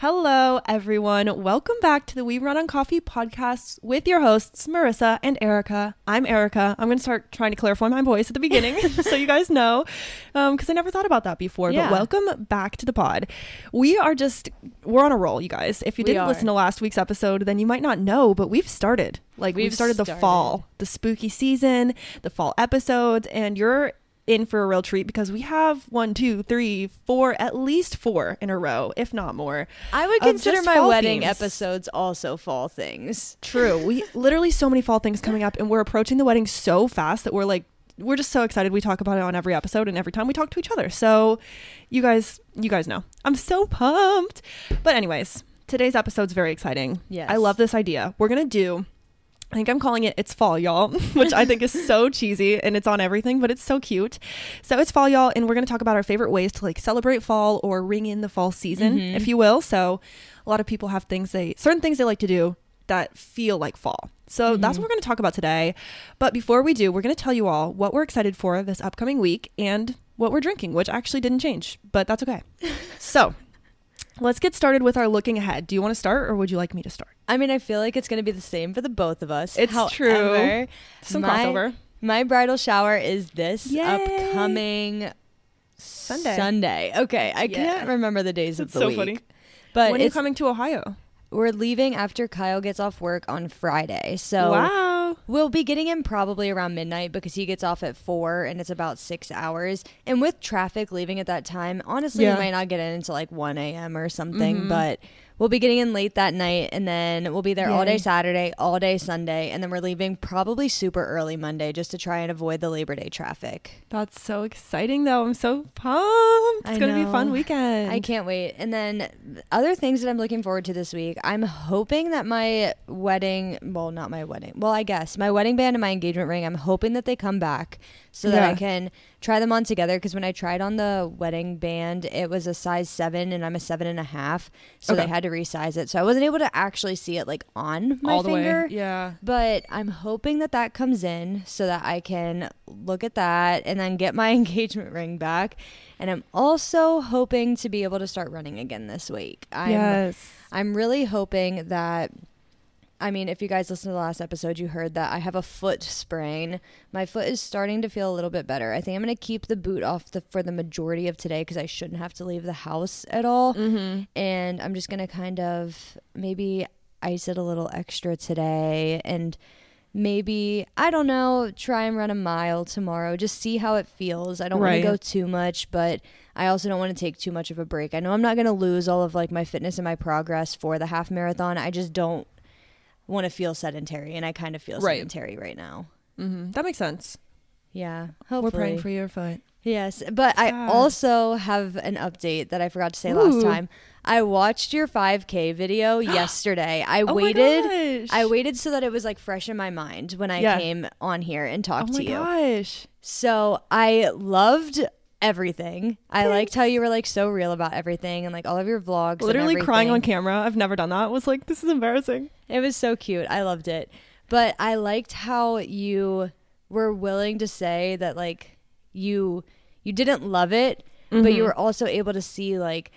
Hello, everyone. Welcome back to the We Run on Coffee podcast with your hosts, Marissa and Arika. I'm Arika. I'm going to start trying to clarify my voice at the beginning so you guys know, um, because I never thought about that before. Yeah. But welcome back to the pod. We are just, we're on a roll, you guys. If you We didn't are. listen to last week's episode, then you might not know, but we've started. Like, we've, We've started the fall, the spooky season, the fall episodes, and you're in for a real treat because we have one, two, three, four, at least four in a row, if not more. I would consider my wedding themes. episodes also fall things. True. We literally so many fall things coming up, and we're approaching the wedding so fast that we're like, we're just so excited. We talk about it on every episode and every time we talk to each other. So, you guys, you guys know, I'm so pumped. But anyways, today's episode's very exciting. Yes. I love this idea. We're gonna do. I think I'm calling it It's Fall, y'all, which I think is so cheesy and it's on everything, but it's so cute. So it's fall, y'all, and we're going to talk about our favorite ways to like celebrate fall or ring in the fall season, Mhm. if you will. So a lot of people have things they, certain things they like to do that feel like fall. So that's Mhm. what we're going to talk about today. But before we do, we're going to tell you all what we're excited for this upcoming week and what we're drinking, which actually didn't change, but that's okay. so let's get started with our looking ahead. Do you want to start or would you like me to start? I mean, I feel like it's going to be the same for the both of us. It's true. Some my, crossover. My bridal shower is this Yay. upcoming Sunday. Sunday. Okay, I Yeah. can't remember the days of the so week. funny. But when are you it's, coming to Ohio? we're leaving after Kyle gets off work on Friday. So wow. We'll be getting him probably around midnight because he gets off at four and it's about six hours. And with traffic leaving at that time, honestly, Yeah. we might not get in until like 1 a.m. or something, Mhm. but we'll be getting in late that night and then we'll be there all day Saturday, all day Sunday. And then we're leaving probably super early Monday just to try and avoid the Labor Day traffic. That's so exciting, though. I'm so pumped. It's going to be a fun weekend. I can't wait. And then other things that I'm looking forward to this week. I'm hoping that my wedding, well, not my wedding. Well, I guess my wedding band and my engagement ring. I'm hoping that they come back so that I can try them on together. Because when I tried on the wedding band, it was a size seven, and I'm a seven and a half, so Okay. they had to resize it. So I wasn't able to actually see it like on my All the finger. way. Yeah. But I'm hoping that that comes in so that I can look at that and then get my engagement ring back. And I'm also hoping to be able to start running again this week. I'm, yes. I'm really hoping that. I mean, if you guys listened to the last episode, you heard that I have a foot sprain. My foot is starting to feel a little bit better. I think I'm going to keep the boot off the, for the majority of today because I shouldn't have to leave the house at all Mm-hmm. and I'm just gonna kind of maybe ice it a little extra today and maybe I don't know try and run a mile tomorrow just see how it feels I don't Right. want to go too much but I also don't want to take too much of a break I know I'm not gonna lose all of like my fitness and my progress for the half marathon I just don't want to feel sedentary and I kind of feel Right. sedentary right now Mm-hmm. That makes sense. yeah hopefully We're praying for your foot. Yes, but I also have an update that I forgot to say last time. I watched your 5K video yesterday. I Oh my waited. gosh. I waited so that it was like fresh in my mind when I Yeah. came on here and Oh talked my to you. Oh my gosh. So I loved everything. I liked how you were like so real about everything and like all of your vlogs. Literally crying on camera. I've never done that. I was like, this is embarrassing. It was so cute. I loved it. But I liked how you were willing to say that like you you didn't love it, but you Mhm. were also able to see like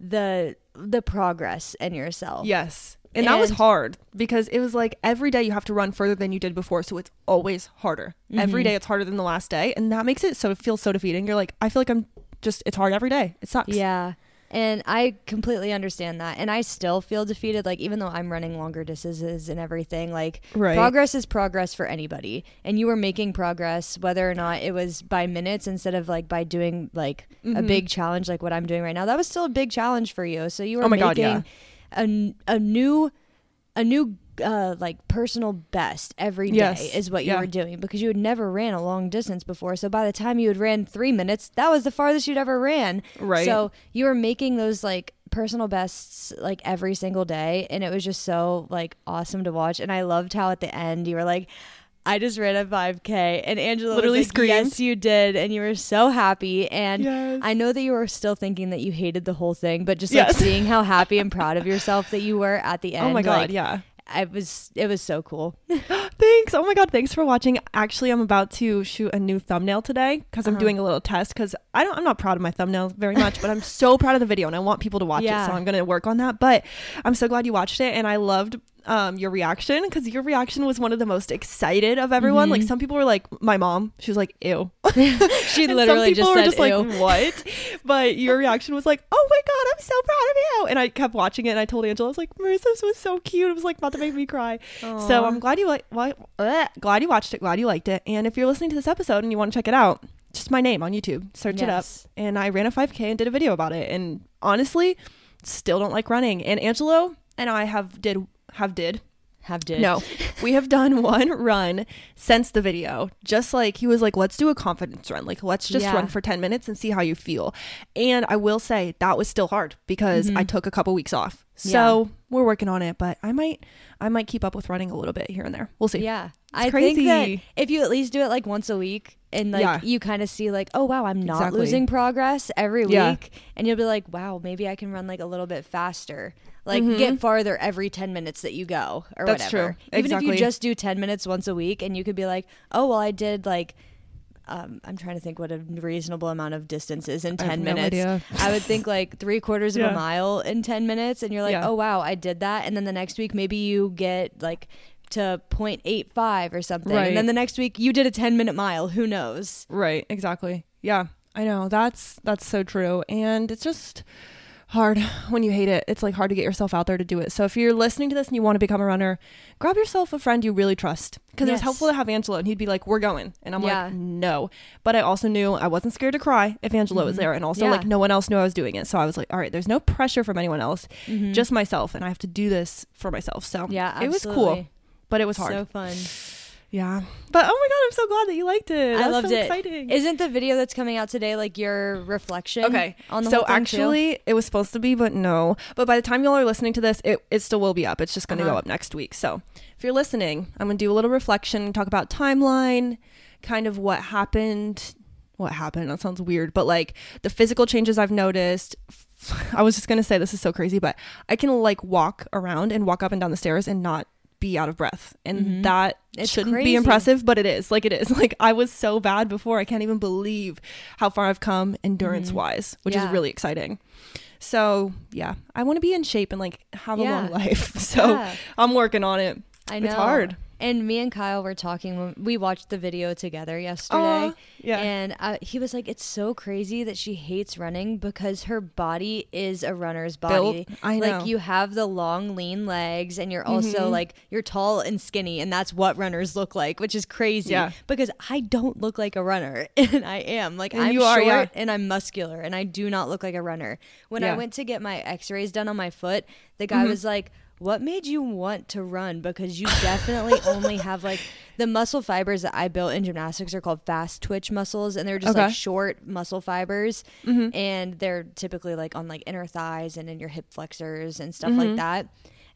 the the progress in yourself. Yes. And, that was hard because it was like every day you have to run further than you did before. So it's always harder. Every Mhm. day it's harder than the last day. And that makes it so it feels so defeating. You're like, I feel like I'm just, it's hard every day. It sucks. Yeah. And I completely understand that. And I still feel defeated like even though I'm running longer distances and everything, like Right. progress is progress for anybody. And you were making progress whether or not it was by minutes instead of like by doing like a Mhm. big challenge like what I'm doing right now. That was still a big challenge for you. So you were Oh making God, yeah. a, a new a new uh, like personal best every day Yes. is what you Yeah. were doing because you had never ran a long distance before. So by the time you had ran three minutes, that was the farthest you'd ever ran. Right. So you were making those like personal bests like every single day, and it was just so like awesome to watch. And I loved how at the end you were like. I just ran a 5K, and Angelo Literally like, screamed. "Yes, you did," and you were so happy. And Yes. I know that you were still thinking that you hated the whole thing, but just Yes. like seeing how happy and proud of yourself that you were at the end. oh my God. like, yeah. I was it was so cool. Thanks. Oh my god, thanks for watching. Actually, I'm about to shoot a new thumbnail today because I'm Uh-huh. doing a little test because I don't I'm not proud of my thumbnail very much, but I'm so proud of the video and I want people to watch Yeah. it. So I'm gonna work on that. But I'm so glad you watched it and I loved um your reaction because your reaction was one of the most excited of everyone. Like Mhm. some people were like my mom, she was like, ew. she literally some people just were said just like, "What?" But your reaction was like, "Oh my god, I'm so proud of you!" And I kept watching it, and I told Angelo, "I was like, Marissa's was so cute. It was like about to make me cry." So I'm glad you like, why, glad you watched it, glad you liked it. And if you're listening to this episode and you want to check it out, just my name on YouTube, search it up. And I ran a 5K and did a video about it. And honestly, still don't like running. And Angelo and I have did have did have did no, we have done one run since the video. Just like he was like, let's do a confidence run. Like, let's just Yeah. run for 10 minutes and see how you feel. And I will say that was still hard because I took a couple weeks off. So Mm-hmm. Yeah. we're working on it, but I might, I might keep up with running a little bit here and there. We'll see. Yeah. It's I crazy. think that if you at least do it like once a week and like Yeah. you kind of see like, oh wow, I'm not Exactly. losing progress every Yeah. week and you'll be like, wow, maybe I can run like a little bit faster. Like Mhm. get farther every 10 minutes that you go or That's whatever. true. Even Exactly. if you just do 10 minutes once a week and you could be like, oh well, I did like um, I'm trying to think what a reasonable amount of distance is in I have 10 no minutes. idea. I would think like three quarters of Yeah. a mile in 10 minutes. And you're like, Yeah. oh, wow, I did that. And then the next week, maybe you get like to 0.85 or something. Right. And then the next week, you did a 10 minute mile. Who knows? Right. Exactly. Yeah. I know. That's, that's so true. And it's just, hard when you hate it. It's like hard to get yourself out there to do it. So if you're listening to this and you want to become a runner, grab yourself a friend you really trust. Because it was helpful to have Angelo and he'd be like, We're going. And I'm Yeah. like, No. But I also knew I wasn't scared to cry if Angelo was Mhm. there. And also Yeah. like no one else knew I was doing it. So I was like, All right, there's no pressure from anyone else. Mhm. Just myself. And I have to do this for myself. So yeah, it was cool. But it was hard. So fun. Yeah. But oh my god, I'm so glad that you liked it. I That's loved so it. exciting. Isn't the video that's coming out today like your reflection? Okay. On the so whole thing, too? actually, it was supposed to be, but no. But by the time y'all are listening to this, it, it still will be up. It's just going to Uh-huh. go up next week. So if you're listening, I'm going to do a little reflection, and talk about timeline, kind of what happened. What happened? That sounds weird, but like the physical changes I've noticed. I was just going to say this is so crazy, but I can like walk around and walk up and down the stairs and not be out of breath. And Mhm. that It's shouldn't crazy. be impressive, but it is. Like it is. Like I was so bad before. I can't even believe how far I've come endurance wise, which Mm-hmm. Yeah. is really exciting. So yeah, I want to be in shape and like have a long life. So Yeah. I'm working on it. I know. It's hard. And me and Kyle were talking when we watched the video together yesterday. Aw, yeah. And uh, he was like, "It's so crazy that she hates running because her body is a runner's body. Built- I know. Like you have the long, lean legs, and you're also Mhm. like you're tall and skinny, and that's what runners look like, which is crazy. Yeah. Because I don't look like a runner, and I am. Like And I'm you are, short yeah. and I'm muscular, and I do not look like a runner. When I went to get my X-rays done on my foot, the guy Mhm. was like what made you want to run because you definitely only have like the muscle fibers that i built in gymnastics are called fast twitch muscles and they're just Okay. like short muscle fibers Mhm. and they're typically like on like inner thighs and in your hip flexors and stuff Mhm. like that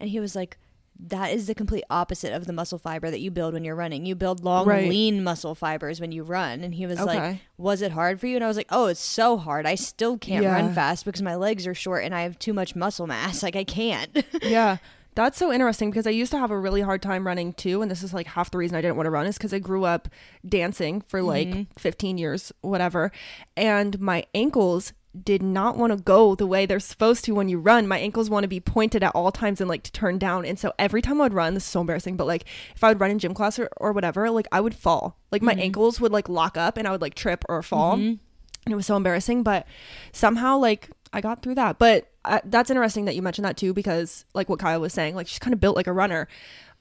and he was like that is the complete opposite of the muscle fiber that you build when you're running. You build long, Right. lean muscle fibers when you run. And he was like, Was it hard for you? And I was like, Oh, it's so hard. I still can't Yeah. run fast because my legs are short and I have too much muscle mass. Like, I can't. yeah. That's so interesting because I used to have a really hard time running too. And this is like half the reason I didn't want to run is because I grew up dancing for like Mhm. 15 years, whatever. And my ankles did not want to go the way they're supposed to when you run. My ankles want to be pointed at all times and like to turn down. And so every time I would run, this is so embarrassing, but like if I would run in gym class or, or whatever, like I would fall. Like my Mhm. ankles would like lock up and I would like trip or fall. Mhm. and it was so embarrassing but somehow like i got through that but uh, that's interesting that you mentioned that too because like what kyle was saying like she's kind of built like a runner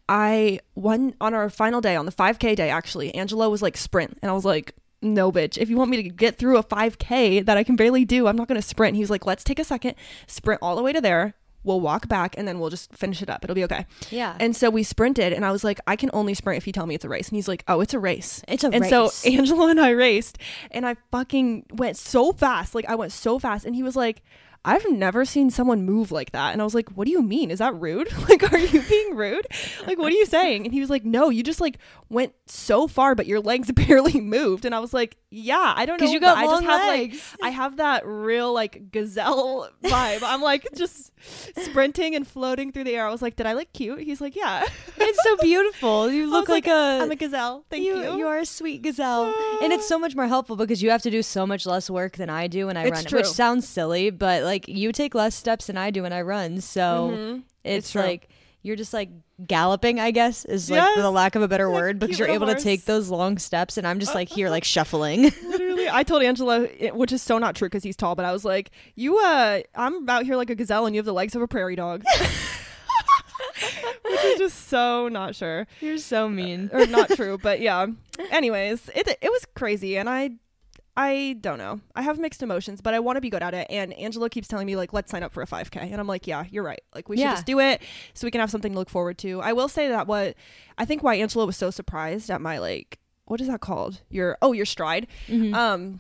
i one on our final day on the 5k day actually angelo was like sprint and i was like no bitch. If you want me to get through a 5k that i can barely do i'm not going to sprint. And he was like let's take a second sprint all the way to there. We'll walk back and then we'll just finish it up. It'll be okay. Yeah. and so we sprinted and i was like i can only sprint if you tell me it's a race. And he's like oh it's a race. It's a and race. so Angelo and I raced, and I fucking went so fast. Like I went so fast, and he was like, I've never seen someone move like that. And I was like, What do you mean? Is that rude? like, are you being rude? Like, what are you saying? And he was like, No, you just like went so far, but your legs barely moved. And I was like, Yeah, I don't know. You got I long just have like legs. I have that real like gazelle vibe. I'm like just sprinting and floating through the air. I was like, Did I look cute? He's like, Yeah. it's so beautiful. You look was like, a. I'm a gazelle. Thank you. you, are a sweet gazelle, and it's ah. so much more helpful because you have to do so much less work than I do when I run. true. Which sounds silly, but like you take less steps than I do when I run, so Mhm. it's, It's like you're just like galloping. I guess is like Yes. for the lack of a better Like word because you're able little to take those long steps, and I'm just like here like shuffling. Literally, I told Angelo, which is so not true because he's tall, but I was like, "You, uh, I'm out here like a gazelle, and you have the legs of a prairie dog," which is just so not sure you're so mean. or not true. But yeah. Anyways, it it was crazy, and I. I don't know. I have mixed emotions, but I want to be good at it. And Angelo keeps telling me like, let's sign up for a 5K, and I'm like, yeah, you're right. Like we should just do it so we can have something to look forward to. I will say that what I think why Angelo was so surprised at my like, what is that called? Your oh, your stride Mhm. um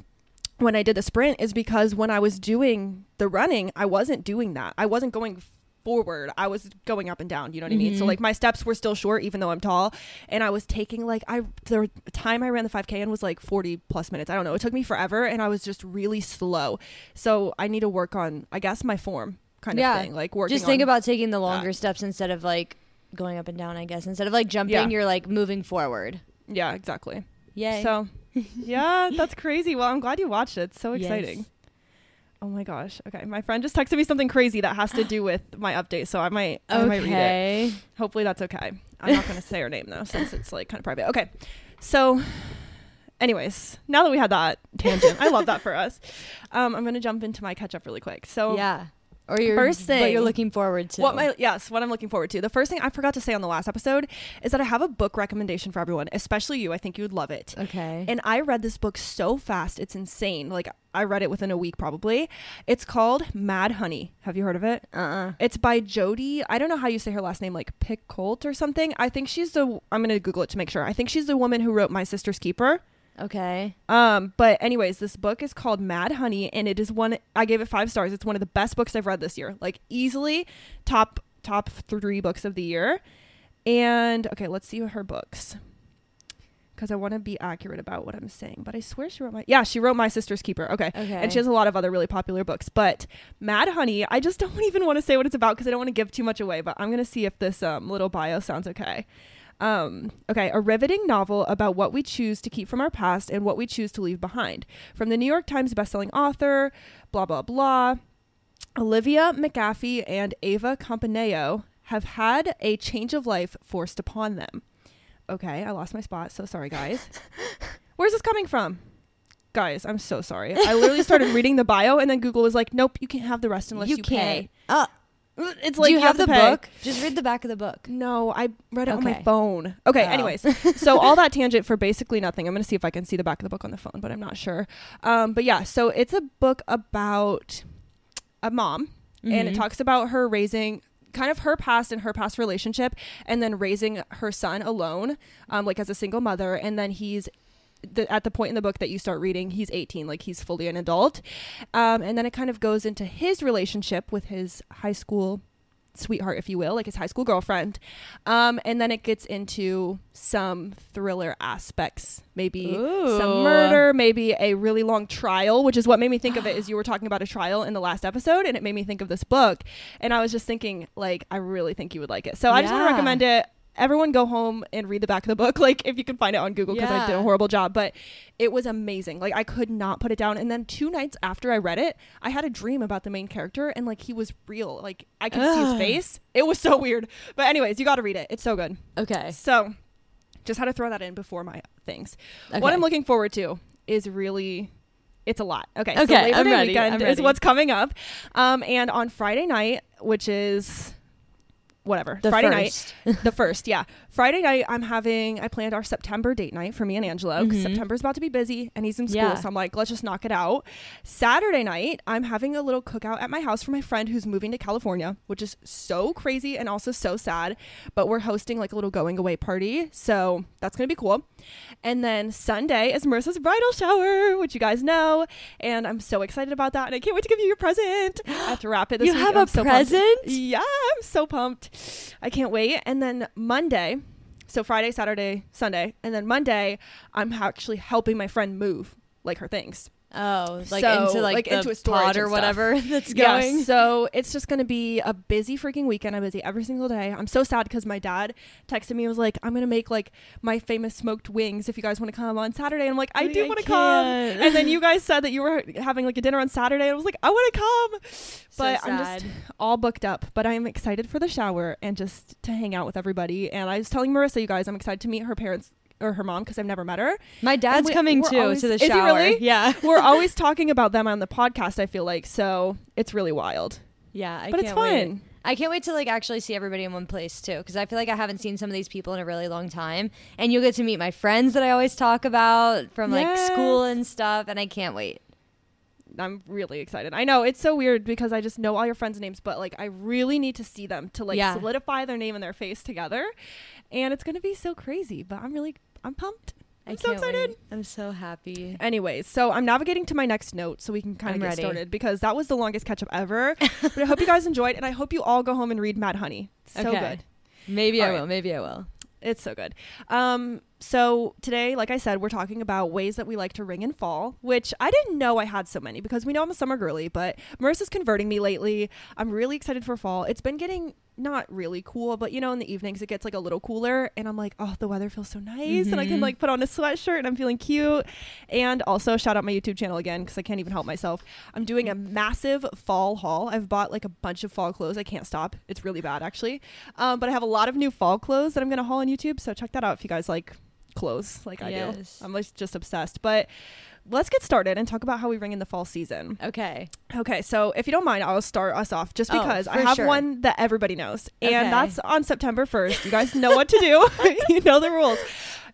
when I did the sprint is because when I was doing the running, I wasn't doing that. I wasn't going forward. I was going up and down, you know what I mean? So Mhm. like my steps were still short even though I'm tall, and I was taking like I the time I ran the 5k in was like 40 plus minutes. I don't know. It took me forever and I was just really slow. So I need to work on I guess my form kind Yeah. of thing. Like working just think about taking the longer steps instead of like going up and down. I guess instead of like jumping, Yeah. you're like moving forward. Yeah, exactly. yeah So, yeah, that's crazy. Well, I'm glad you watched it. It's so exciting. Yes. Oh my gosh. Okay, my friend just texted me something crazy that has to do with my update, so I might I might read it. Okay. Hopefully that's okay. I'm not going to say her name though since it's like kind of private. Okay. So anyways, now that we had that tangent, I love that for us. Um, I'm going to jump into my catch up really quick. So yeah. Or you're First what thing- you're looking forward to. what my yes, what I'm looking forward to. The first thing I forgot to say on the last episode is that I have a book recommendation for everyone, especially you. I think you would love it. okay. And I read this book so fast, it's insane. Like I read it within a week probably. It's called Mad Honey. Have you heard of it? uh uh It's by Jodi. I don't know how you say her last name, like Picoult or something. I think she's the. I'm gonna Google it to make sure. I think she's the woman who wrote My Sister's Keeper. Okay. Um, but anyways, this book is called Mad Honey, and it is one. I gave it five stars. It's one of the best books I've read this year. Like easily top top three books of the year. And okay, let's see her books. Because I want to be accurate about what I'm saying, but I swear she wrote my yeah she wrote My Sister's Keeper. Okay, Okay. and she has a lot of other really popular books. But Mad Honey, I just don't even want to say what it's about because I don't want to give too much away. But I'm gonna see if this um, little bio sounds okay. Um, okay, a riveting novel about what we choose to keep from our past and what we choose to leave behind. From the New York Times bestselling author, blah blah blah. Olivia McAfee and Ava Campaneo have had a change of life forced upon them. Okay, I lost my spot, so sorry guys. Where's this coming from? Guys, I'm so sorry. I literally started reading the bio and then Google was like, "Nope, you can't have the rest unless you, can't. pay." Uh, It's do like you have to the pay. book? Just read the back of the book. No, I read it on my phone. Okay, Oh. anyways. so all that tangent for basically nothing. I'm going to see if I can see the back of the book on the phone, but I'm not sure. Um, but yeah, so it's a book about a mom and it Mhm. talks about her raising kind of her past and her past relationship and then raising her son alone um, like as a single mother and then he's the, at the point in the book that you start reading he's 18 like he's fully an adult. Um, and then it kind of goes into his relationship with his high school sweetheart if you will like his high school girlfriend. Um, and then it gets into some thriller aspects maybe some murder maybe a really long trial which is what made me think of it is you were talking about a trial in the last episode and it made me think of this book. And i was just thinking like i really think you would like it. So i just want to recommend it everyone go home and read the back of the book like if you can find it on google because i did a horrible job but it was amazing. Like i could not put it down. And then two nights after i read it i had a dream about the main character and like he was real. Like i could see his face. It was so weird. But anyways you got to read it. It's so good. Okay. so just had to throw that in before my things. Okay. what I'm looking forward to is really it's a lot. Okay, so Okay, Labor I'm Day ready, weekend is what's coming up. Um, and on Friday night, which is whatever. The Friday first. night. the first, yeah. Friday night, I'm having, I planned our September date night for me and Angelo because Mhm. September's about to be busy and he's in school. Yeah. So I'm like, let's just knock it out. Saturday night, I'm having a little cookout at my house for my friend who's moving to California, which is so crazy and also so sad. But we're hosting like a little going away party. So that's going to be cool. And then Sunday is Marissa's bridal shower, which you guys know. And I'm so excited about that. And I can't wait to give you your present. I have to wrap it this You week. have I'm a so pumped. present? Yeah, I'm so pumped. I can't wait. And then Monday, so Friday, Saturday, Sunday, and then Monday, I'm actually helping my friend move like her things. Oh, like So, into like, like, the into a storage or whatever that's Yeah, going. so it's just gonna be a busy freaking weekend. I'm busy every single day. I'm so sad because my dad texted me and was like, "I'm gonna make like my famous smoked wings if you guys want to come on Saturday." And I'm like, "I Like, do want to come." And then you guys said that you were having like a dinner on Saturday, and I was like, "I want to come," but I'm just all booked up. But I'm excited for the shower and just to hang out with everybody. And I was telling Marissa, you guys, I'm excited to meet her parents or her mom because I've never met her. My dad's we- coming too always- to the shower. really? Yeah. We're always talking about them on the podcast. I feel like so it's really wild, Yeah, I but it's can't wait. fun. I can't wait to like actually see everybody in one place too, because I feel like I haven't seen some of these people in a really long time, and you'll get to meet my friends that I always talk about from like school and stuff, and I can't wait. I'm really excited. I know it's so weird because I just know all your friends' names, but like I really need to see them to like Yeah. solidify their name and their face together, and it's gonna be so crazy. But I'm really I'm pumped. I'm I so excited. wait. I'm so happy. Anyways, so I'm navigating to my next note so we can kind of get ready. started because that was the longest catch up ever. but I hope you guys enjoyed, and I hope you all go home and read Mad Honey. It's so Okay. good. Maybe All I right. will. Maybe I will. It's so good. Um, so today, like I said, we're talking about ways that we like to ring in fall, which I didn't know I had so many because we know I'm a summer girly, but Marissa's converting me lately. I'm really excited for fall. It's been getting not really cool, but you know, in the evenings it gets like a little cooler, and I'm like, oh, the weather feels so nice, and I can Mhm. like put on a sweatshirt and I'm feeling cute. And also, shout out my YouTube channel again because I can't even help myself. I'm doing a massive fall haul. I've bought like a bunch of fall clothes. I can't stop. It's really bad actually. Um, but I have a lot of new fall clothes that I'm gonna haul on YouTube. So check that out if you guys like clothes like I do. I'm like just obsessed. But let's get started and talk about how we ring in the fall season. Okay. Okay, so if you don't mind, I'll start us off just Oh, because I have sure. one that everybody knows, Okay. and that's on September 1st. You guys know what to do. you know the rules.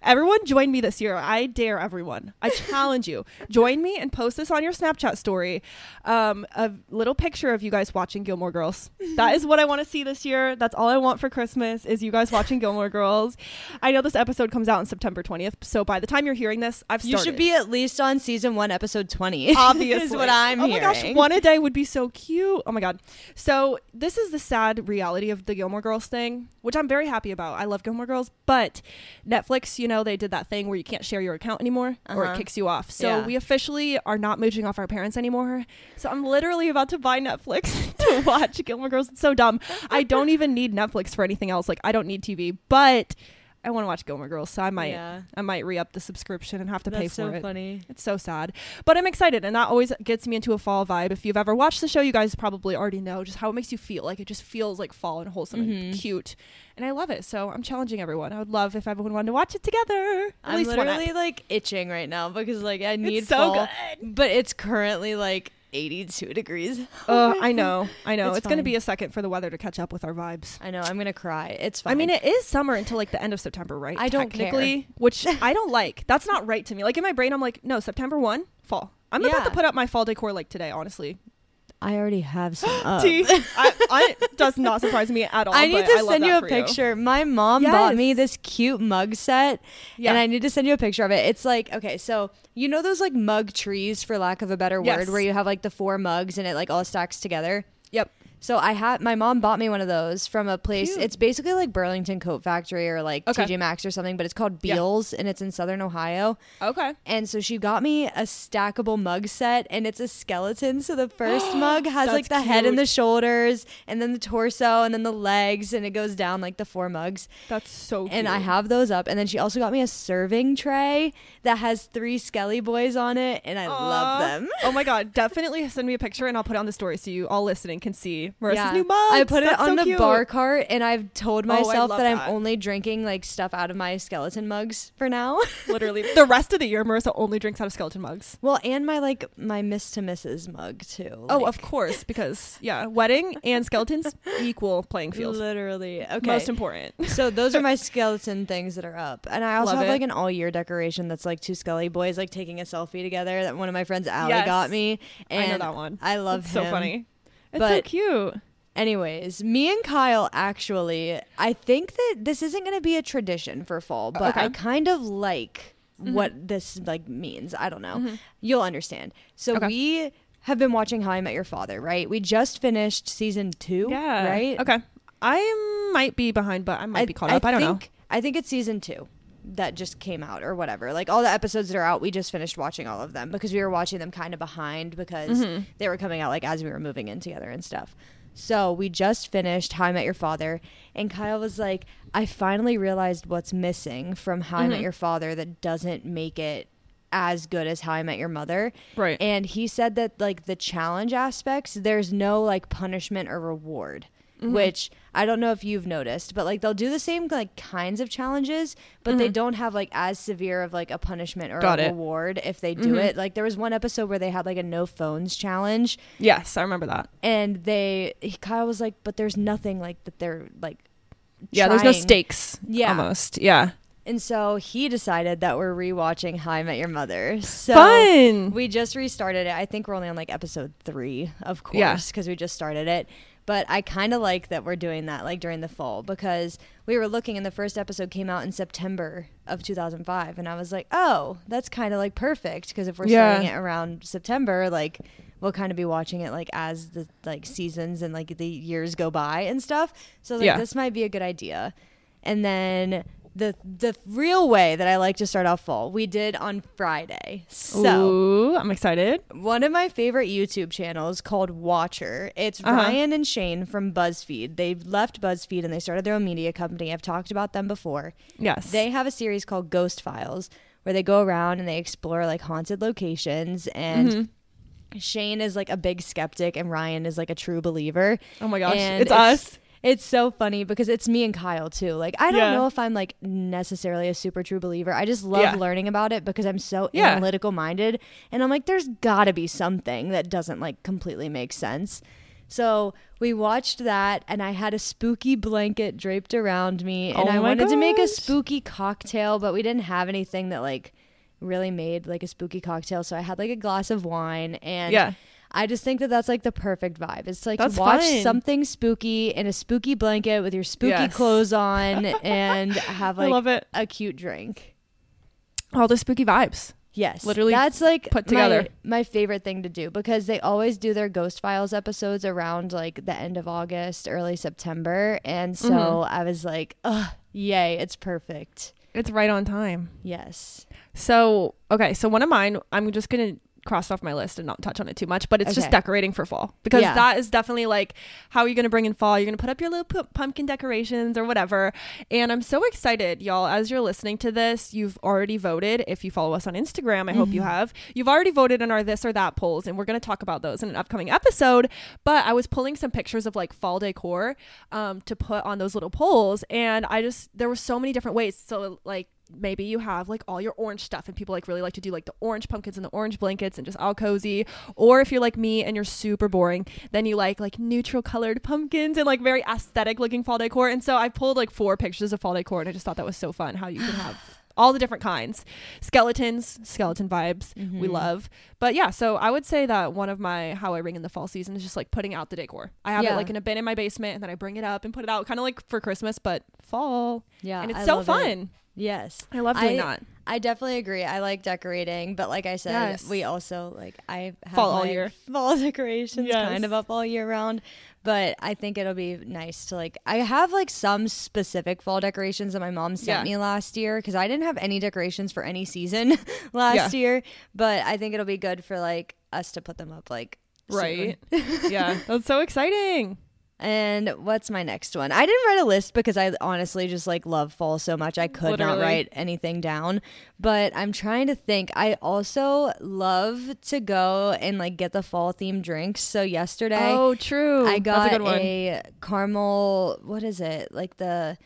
Everyone join me this year. I dare everyone. I challenge you. Join me and post this on your Snapchat story. Um, a little picture of you guys watching Gilmore Girls. That is what I want to see this year. That's all I want for Christmas is you guys watching Gilmore Girls. I know this episode comes out on September 20th, so by the time you're hearing this, I've started. You should be at least on season one, episode twenty. obviously is what I'm oh hearing. my gosh one a day would be so cute oh my god so this is the sad reality of the gilmore girls thing which i'm very happy about i love gilmore girls but netflix you know they did that thing where you can't share your account anymore or it Uh-huh. kicks you off. So Yeah. we officially are not mooching off our parents anymore. So i'm literally about to buy netflix to watch gilmore girls. It's so dumb. I don't even need netflix for anything else. Like i don't need tv but i want to watch gilmore girls so i might Yeah. i might re-up the subscription and have to pay That's for so it funny. it's so sad. But I'm excited, and that always gets me into a fall vibe. If you've ever watched the show, you guys probably already know just how it makes you feel. Like it just feels like fall and wholesome and Mhm. cute. And I love it. So I'm challenging everyone. I would love if everyone wanted to watch it together. I'm literally like itching right now because like I need It's so fall, good. but it's currently like 82 degrees. Uh, I know. I know. It's It's, going to be a second for the weather to catch up with our vibes. I know I'm gonna cry. It's fine. I mean, it is summer until like the end of September, right? I don't care. Which I don't like. That's not right to me. Like in my brain, I'm like, no, September 1, fall. I'm about to put up my fall decor like today, honestly. I already have some up. I, I does not surprise me at all. I need to love send you a picture. My mom bought me this cute mug set, Yeah. and I need to send you a picture of it. It's like okay, so you know those like mug trees, for lack of a better Yes. word, where you have like the four mugs and it like all stacks together. Yep. So I had my mom bought me one of those from a place. Cute. It's basically like Burlington Coat Factory or like Okay. TJ Maxx or something, but it's called Yeah. Bealls and it's in Southern Ohio. Okay. And so she got me a stackable mug set and it's a skeleton. So the first mug has like the That's head and the shoulders and then the torso and then the legs and it goes down like the four mugs. That's so cute. And I have those up. And then she also got me a serving tray that has three Skelly boys on it and I love them. Oh my god, definitely send me a picture and I'll put it on the story so you all listening can see Marissa's Yeah. new mugs. I put it on so the cute. bar cart, and I've told Oh, myself love that, that. I'm only drinking like stuff out of my skeleton mugs for now. Literally, the rest of the year, Marissa only drinks out of skeleton mugs. well, and my like my Miss to Mrs. mug too. Oh, of course, because yeah, wedding and skeletons equal playing field. literally. Okay. Most important. so those are my skeleton things that are up, and I also Love have it. like an all year decoration that's like two Scully boys like taking a selfie together that one of my friends Allie Yes. got me. And I know that one. I love It's so funny. It's so cute. Anyways, me and Kyle actually, I think that this isn't going to be a tradition for fall, but Okay. I kind of like Mhm. what this like means. I don't know. Mhm. You'll understand. So Okay. we have been watching How I Met Your Father, right? We just finished season 2, Yeah. right? Okay. I might be behind, but I might be caught up. I, don't know. I think it's season 2 that just came out or whatever. Like all the episodes that are out, we just finished watching all of them because we were watching them kind of behind because Mhm. they were coming out like as we were moving in together and stuff. So we just finished How I Met Your Father, and Kyle was like, I finally realized what's missing from How I Met Mhm. Your Father that doesn't make it as good as How I Met Your Mother. Right. And he said that like the challenge aspects, there's no like punishment or reward. Mhm. Which I don't know if you've noticed, but like they'll do the same like kinds of challenges, but they Mhm. don't have like as severe of like a punishment or Got a it. reward if they do Mhm. it. Like there was one episode where they had like a no phones challenge, yes, I remember that. and they he- Kyle was like, but there's nothing like that they're like. Yeah, there's no stakes. Yeah. Almost. Yeah. And so he decided that we're rewatching How I Met Your Mother. So Fun. we just restarted it. I think we're only on like episode three, of Yeah. course, because we just started it. But I kind of like that we're doing that like during the fall because we were looking and the first episode came out in September of 2005. And I was like, oh, that's kind of like perfect because if we're Yeah. starting it around September, like we'll kind of be watching it like as the like seasons and like the years go by and stuff. So like, Yeah. this might be a good idea. And then the the real way that I like to start off fall, we did on Friday. So Ooh, I'm excited. one of my favorite YouTube channels called Watcher. It's Uh-huh. Ryan and Shane from BuzzFeed. They left BuzzFeed and they started their own media company. I've talked about them before. Yes. They have a series called Ghost Files where they go around and they explore like haunted locations and Mhm. Shane is like a big skeptic and Ryan is like a true believer. Oh my gosh. And It's, us. It's so funny because it's me and Kyle too. Like I don't Yeah. know if I'm like necessarily a super true believer. I just love Yeah. learning about it because I'm so Yeah. analytical minded and I'm like there's got to be something that doesn't like completely make sense. So we watched that and I had a spooky blanket draped around me and Oh I wanted to make a spooky cocktail but we didn't have anything that like really made like a spooky cocktail so I had like a glass of wine and Yeah. I just think that that's like the perfect vibe. It's like That's watch fun. something spooky in a spooky blanket with your spooky Yes. clothes on and have I like love it. a cute drink. All the spooky vibes. Yes. Literally That's like put together. My, favorite thing to do because they always do their Ghost Files episodes around like the end of August, early September. And so Mhm. I was like, ugh, yay, it's perfect. It's right on time. Yes. So, okay, so one of mine, I'm just going to cross off my list and not touch on it too much, but it's just decorating for fall because Yeah. that is definitely like how are you going to bring in fall? You're going to put up your little pu- pumpkin decorations or whatever. And I'm so excited, y'all. As you're listening to this, you've already voted. If you follow us on Instagram, I hope you Mhm. have. You've already voted in our this or that polls, and we're going to talk about those in an upcoming episode. But I was pulling some pictures of like fall decor um, to put on those little polls, and I just, there were so many different ways. So, like, maybe you have like all your orange stuff and people like really like to do like the orange pumpkins and the orange blankets and just all cozy. Or if you're like me and you're super boring then you like like neutral colored pumpkins and like very aesthetic looking fall decor. And so i pulled like four pictures of fall decor and i just thought that was so fun how you can have all the different kinds. Skeletons skeleton vibes we Mhm. love. But yeah so i would say that one of my how i ring in the fall season is just like putting out the decor. I have it like in a bin in my basement and then i bring it up and put it out kind of like for christmas but fall. Yeah. and it's I so fun it. Yes. i love doing I- that I definitely agree. I like decorating, but like I said, Yes. we also like I have Fall all year. Fall decorations Yes. kind of up all year round, but I think it'll be nice to like. I have like some specific fall decorations that my mom sent Yeah. me last year because I didn't have any decorations for any season last year, but I think it'll be good for like us to put them up like. Right. yeah, that's so exciting. And what's my next one? I didn't write a list because I honestly just like love fall so much. I could Literally. not write anything down. But I'm trying to think. I also love to go and like get the fall themed drinks. So yesterday Oh, true. I got That's a good one. a caramel. What is it? Like the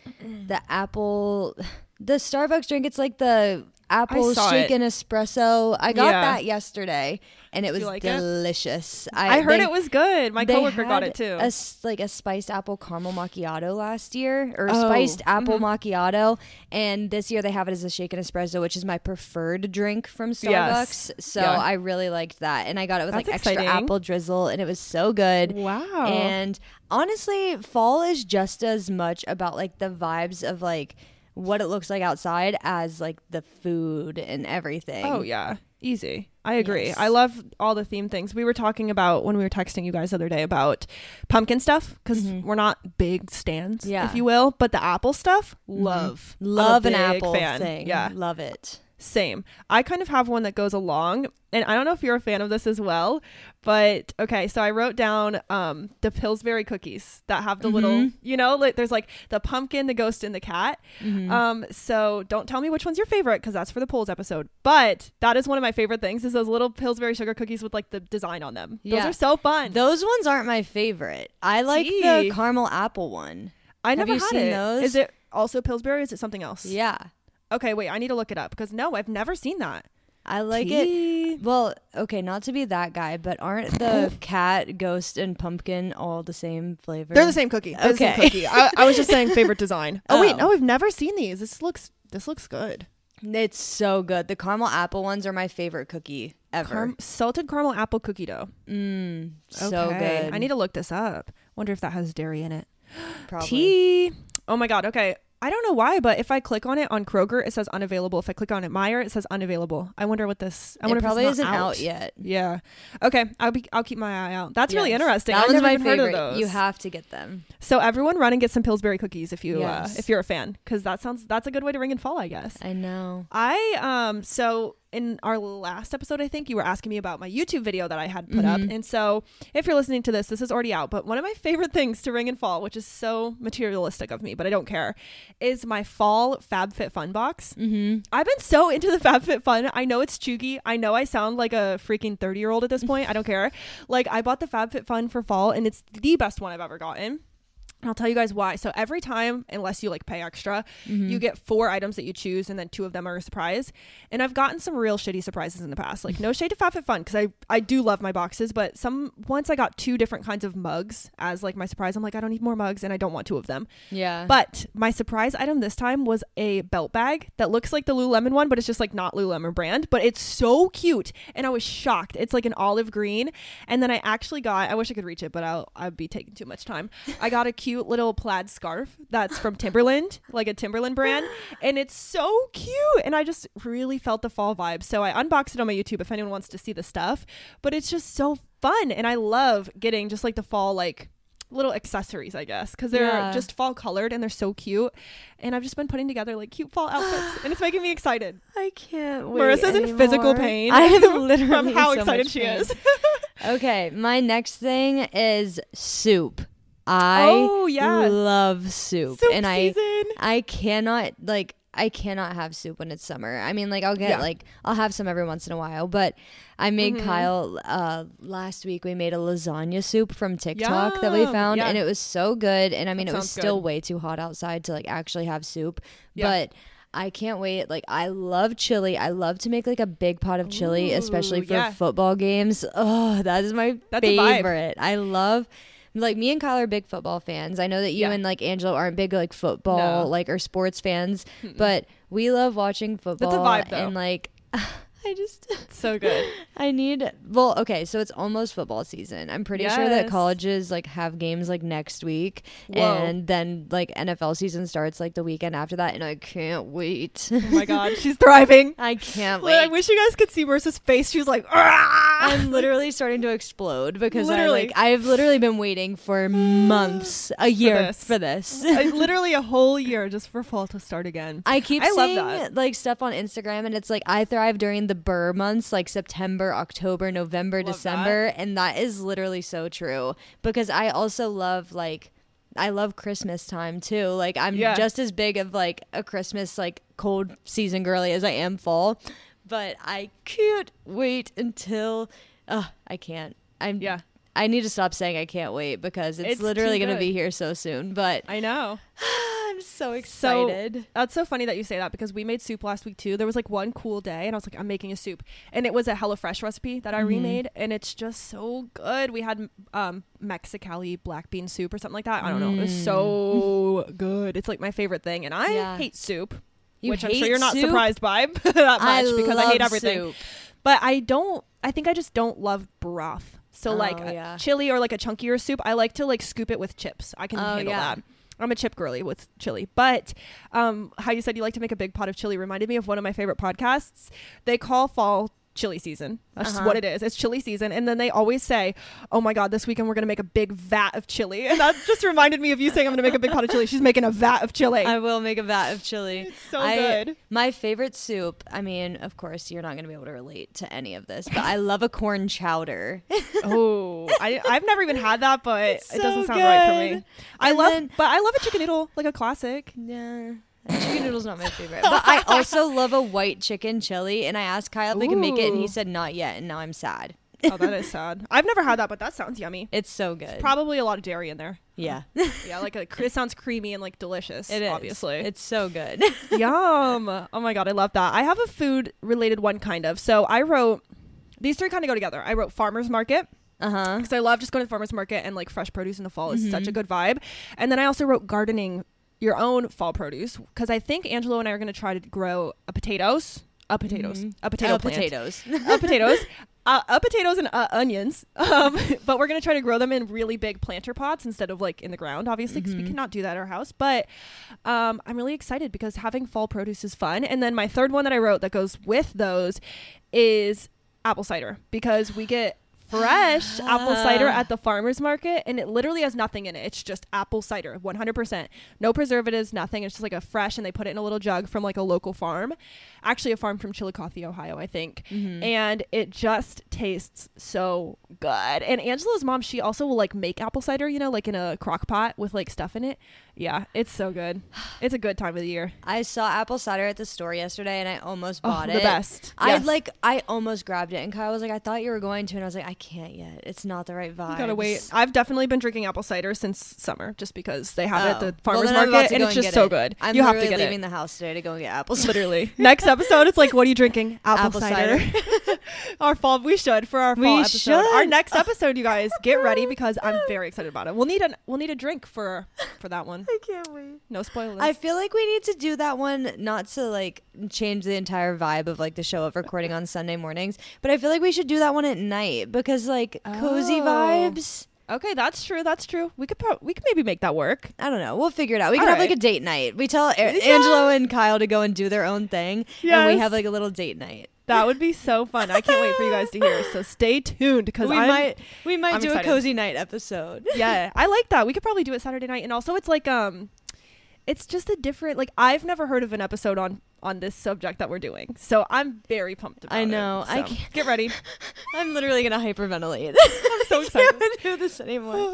the apple, the Starbucks drink. It's like the apple shaken espresso. I got Yeah. that yesterday, and it was like it? delicious. I heard they- it was good. My coworker got it too. A, like a spiced apple caramel macchiato last year, or Oh, spiced apple mhm. macchiato, and this year they have it as a shaken espresso, which is my preferred drink from Starbucks. Yes. So Yeah. I really liked that, and I got it with That's like extra apple drizzle, and it was so good. wow. And honestly, fall is just as much about like the vibes of like what it looks like outside as like the food and everything. Oh yeah, easy. I agree. Yes. I love all the theme things. We were talking about when we were texting you guys the other day about pumpkin stuff because Mhm. we're not big stands, Yeah. if you will. But the apple stuff, love, a Love an apple fan. thing. Yeah, Love it. Same. I kind of have one that goes along, and I don't know if you're a fan of this as well, but okay. So I wrote down um the Pillsbury cookies that have the little, Mhm. you know, like there's like the pumpkin, the ghost, and the cat. Mhm. Um, so don't tell me which one's your favorite because that's for the polls episode. But that is one of my favorite things is those little Pillsbury sugar cookies with like the design on them. Those are so fun. Those ones aren't my favorite. I like Gee. the caramel apple one. I have never had seen it. those? Is it also Pillsbury? Or is it something else? Yeah. Okay, wait. I need to look it up because no, I've never seen that. I like it. Well, okay, not to be that guy, but aren't the cat, ghost, and pumpkin all the same flavor? They're the same cookie. They're the same Okay. cookie. I, I was just saying favorite design. Oh, wait, Oh. no, I've never seen these. This looks this looks good. It's so good. The caramel apple ones are my favorite cookie ever. Car- salted caramel apple cookie dough. mm, so Okay, good. I need to look this up. Wonder if that has dairy in it. Probably. Tea. Oh my god. Okay. I don't know why, but if I click on it on Kroger, it says unavailable. If I click on it Meijer, it says unavailable. I wonder what this. I It wonder probably if it's isn't not out. yet. Yeah. Okay. I'll be. I'll keep my eye out. That's really interesting. That I've one's never my favorite. heard of those. You have to get them. so everyone run and get some Pillsbury cookies if you uh, Yes. if you're a fan, because that sounds that's a good way to ring in fall, I guess. I know. I um so in our last episode, I think you were asking me about my YouTube video that I had put up, Mhm. and so if you're listening to this, this is already out. But one of my favorite things to ring and fall, which is so materialistic of me, but I don't care, is my fall FabFitFun box. Mm-hmm. I've been so into the FabFitFun. I know it's chuggy. I know I sound like a freaking 30 year old at this point. I don't care. Like I bought the FabFitFun for fall, and it's the best one I've ever gotten. And I'll tell you guys why. So every time, unless you like pay extra, Mm-hmm. you get four items that you choose, and then two of them are a surprise. And I've gotten some real shitty surprises in the past. Like no shade to FabFitFun because I I do love my boxes, but some once I got two different kinds of mugs as like my surprise. I'm like I don't need more mugs, and I don't want two of them. Yeah. But my surprise item this time was a belt bag that looks like the Lululemon one, but it's just like not Lululemon brand. But it's so cute, and I was shocked. It's like an olive green, and then I actually got. I wish I could reach it, but I'll I'd be taking too much time. I got a cute little plaid scarf that's from Timberland, like a Timberland brand, and it's so cute. And I just really felt the fall vibe. So I unboxed it on my YouTube if anyone wants to see the stuff. But it's just so fun, and I love getting just like the fall like little accessories, I guess, because they're Yeah. just fall colored and they're so cute. And I've just been putting together like cute fall outfits, and it's making me excited. I can't wait. Marissa's in physical pain I am literally from how so excited she pain. is. Okay, my next thing is soup. I Oh, yeah. love soup, Soup and I season. I cannot like I cannot have soup when it's summer. I mean, like I'll get Yeah. like I'll have some every once in a while, but I made Mhm. Kyle uh last week. We made a lasagna soup from TikTok that we found, Yeah. and it was so good. And I mean, That it was still good. way too hot outside to like actually have soup, Yeah. but. I can't wait. Like I love chili. I love to make like a big pot of chili, especially for football games. Oh, that is my That's favorite. I love like me and Kyle are big football fans. I know that you Yeah. and like Angelo aren't big like football No. like or sports fans, but we love watching football. vibe, though. And like I just So good. I need well, okay, so it's almost football season. I'm pretty sure that colleges like have games like next week Whoa. and then like NFL season starts like the weekend after that and I can't wait. Oh my god, she's thriving. I can't Wait, I wish you guys could see Marissa's face. She was like, "Ah!" I'm literally starting to explode because Literally. I like I've literally been waiting for months, a year this. for this. I- literally a whole year just for fall to start again. I keep I love seeing that. like stuff on Instagram and it's like I thrive during the Burr months like September, October, November, Love December, and that is literally so true because I also love like I love Christmas time too. Like I'm Yeah. just as big of like a Christmas like cold season girly as I am fall, but I can't wait until uh I can't. I'm Yeah. I need to stop saying I can't wait because it's, It's literally going to be here so soon. But I know. I'm so So excited. that's so funny that you say that because we made soup last week too. There was like one cool day, and I was like, I'm making a soup, and it was a HelloFresh recipe that I Mhm. remade, and it's just so good. We had um Mexicali black bean soup or something like that. I don't know. It was Mm. so good. It's like my favorite thing, and I Yeah. hate soup, You which I'm sure you're not soup? surprised by that much because I hate everything. soup. But I don't. I think I just don't love broth. So Oh, like a yeah. chili or like a chunkier soup, I like to like scoop it with chips. I can Oh, handle yeah. that. I'm a chip girly with chili. But um, how you said you like to make a big pot of chili reminded me of one of my favorite podcasts. They call fall chili season. That's Uh-huh. what it is. It's chili season. And then they always say, oh my God, this weekend we're going to make a big vat of chili. And that just reminded me of you saying I'm going to make a big pot of chili. She's making a vat of chili. I will make a vat of chili. it's so I- good. My favorite soup, I mean, of course, you're not going to be able to relate to any of this, but I love a corn chowder. Oh, I, I've never even had that, but it doesn't so sound right for me. I And love, then- but I love a chicken noodle, like a classic. yeah. Chicken noodle's not my favorite. But I also love a white chicken chili, and I asked Kyle if we can make it, and he said not yet, and now I'm sad. Oh, that is sad. I've never had that, but that sounds yummy. It's so good. Probably a lot of dairy in there. yeah. Yeah, like a, it sounds creamy and like delicious. It is. obviously. It's so good. Yum. Oh my god, I love that. I have a food related one kind of. So I wrote these three kind of go together. I wrote farmers market Uh huh. because I love just going to the farmers market and like fresh produce in the fall is such a Mhm. good vibe. And then I also wrote gardening your own fall produce because I think Angelo and I are going to try to grow a potatoes, a potatoes, Mhm. a potato plant. potatoes. uh, potatoes, uh, uh, potatoes and uh, onions. Um, but we're gonna try to grow them in really big planter pots instead of like in the ground, obviously, because we Mhm. cannot do that at our house. But um, I'm really excited because having fall produce is fun. And then my third one that I wrote that goes with those is apple cider because we get fresh apple cider at the farmers market and it literally has nothing in it. It's just apple cider 100% no preservatives nothing. It's just like a fresh and they put it in a little jug from like a local farm. Actually a farm from chillicothe ohio i think. Mhm. and it just tastes so good. And Angelo's mom, she also will like make apple cider, you know, like in a crock pot with like stuff in it. Yeah, it's so good. It's a good time of the year. I saw apple cider at the store yesterday, and I almost Oh, bought the it. The best. I Yes. like. I almost grabbed it, and Kyle was like, "I thought you were going to," and I was like, "I can't yet. It's not the right vibe." Gotta wait. I've definitely been drinking apple cider since summer, just because they have it at Oh. the farmers then market, to and it's just so it. good. I'm you have to get leaving it. the house today to go and get apples. Literally. Next episode, it's like, what are you drinking? Apple, Apple cider. cider. our fall. We should for our We fall episode. Our next episode, you guys, get ready because I'm very excited about it. We'll need a we'll need a drink for for that one. I can't wait. No spoilers. I feel like we need to do that one, not to like change the entire vibe of like the show of recording on Sunday mornings, but I feel like we should do that one at night because like cozy Oh. vibes. Okay, that's true. That's true. We could pro- we could maybe make that work. I don't know. We'll figure it out. We can have like a date night. We tell a- Yeah. Angelo and Kyle to go and do their own thing, and we have like a little date night. That would be so fun. I can't wait for you guys to hear. So stay tuned because We I'm, might we might I'm do excited. a cozy night episode. yeah, I like that. We could probably do it Saturday night, and also it's like um, it's just a different like I've never heard of an episode on on this subject that we're doing. So I'm very pumped about it. I it. know. I can't- get ready. I'm literally gonna hyperventilate. I'm so I excited. can't do this anymore.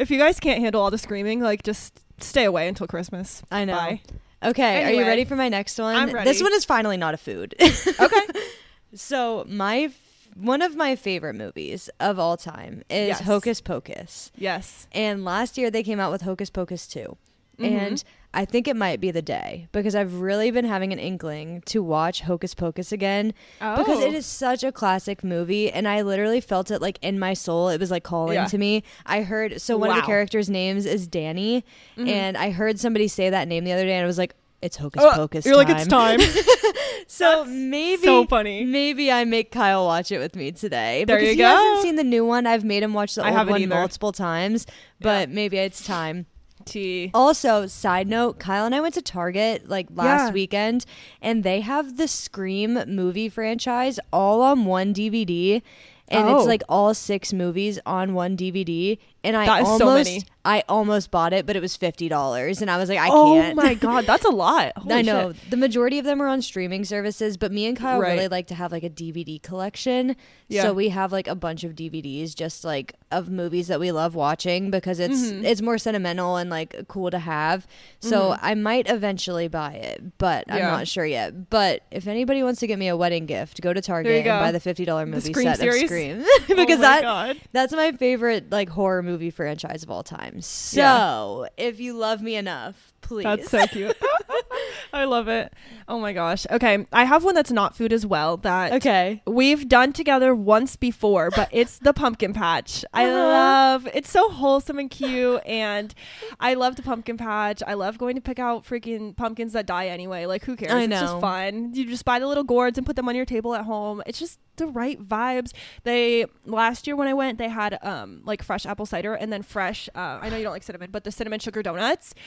if you guys can't handle all the screaming, like just stay away until Christmas. I know. Bye. Okay, are you ready for my next one? I'm ready. This one is finally not a food. Okay. so my one of my favorite movies of all time is Yes. Hocus Pocus. yes. And last year they came out with Hocus Pocus 2. Mhm. And I think it might be the day because I've really been having an inkling to watch Hocus Pocus again because Oh. it is such a classic movie and I literally felt it like in my soul. It was like calling Yeah. to me. I heard so one of the characters' names is Danny Mhm. and I heard somebody say that name the other day and I was like, it's Hocus Oh, Pocus. You're like it's time. So That's maybe so funny. Maybe I make Kyle watch it with me today. There because you he hasn't seen the new one. I've made him watch the I old one either. multiple times, but maybe it's time. T. Also, side note, Kyle and I went to Target like last Yeah. weekend and they have the Scream movie franchise all on one DVD and Oh. it's like all six movies on one DVD. And I almost, so. I almost bought it, but it was fifty dollars, and I was like, I oh can't. Oh my god, that's a lot. I know shit. the majority of them are on streaming services, but me and Kyle Right. really like to have like a DVD collection. Yeah. So we have like a bunch of DVDs just like of movies that we love watching because it's Mhm. it's more sentimental and like cool to have. So I might eventually buy it, but I'm Mm-hmm. Not sure yet. But if anybody wants to get me a wedding gift, go to Target and buy the fifty dollar movie set series? of Scream Oh because my that God. that's my favorite like horror movie franchise of all time. So if you love me enough, please. That's so cute. I love it. Oh my gosh. Okay, I have one that's not food as well that okay. we've done together once before, but it's the pumpkin patch. I Uh-huh. love it's so wholesome and cute and I love the pumpkin patch. I love going to pick out freaking pumpkins that die anyway. Like who cares? I It's know. just fun. You just buy the little gourds and put them on your table at home. It's just the right vibes. They last year when I went, they had um like fresh apple cider and then fresh uh, I know you don't like cinnamon, but the cinnamon sugar donuts.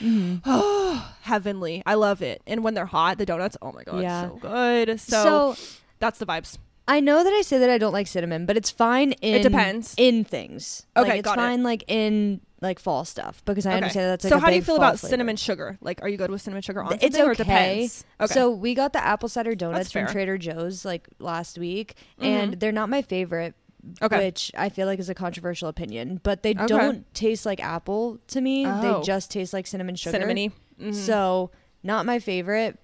Mm-hmm. Heavenly. I love it. And when they're hot, the donuts, oh my god, Yeah. so good. So, so that's the vibes. I know that I say that I don't like cinnamon, but it's fine in It depends. in things. Okay, like, it's got it. fine like in like fall stuff because I Okay. understand that that's like so how do you feel about flavor. cinnamon sugar? Like, are you good with cinnamon sugar on it's or it okay. depends? Okay. So we got the apple cider donuts from. Trader Joe's like last week, Mhm. and they're not my favorite. Okay. Which I feel like is a controversial opinion, but they Okay. don't taste like apple to me. Oh. They just taste like cinnamon sugar. cinnamony. Mhm. So not my favorite,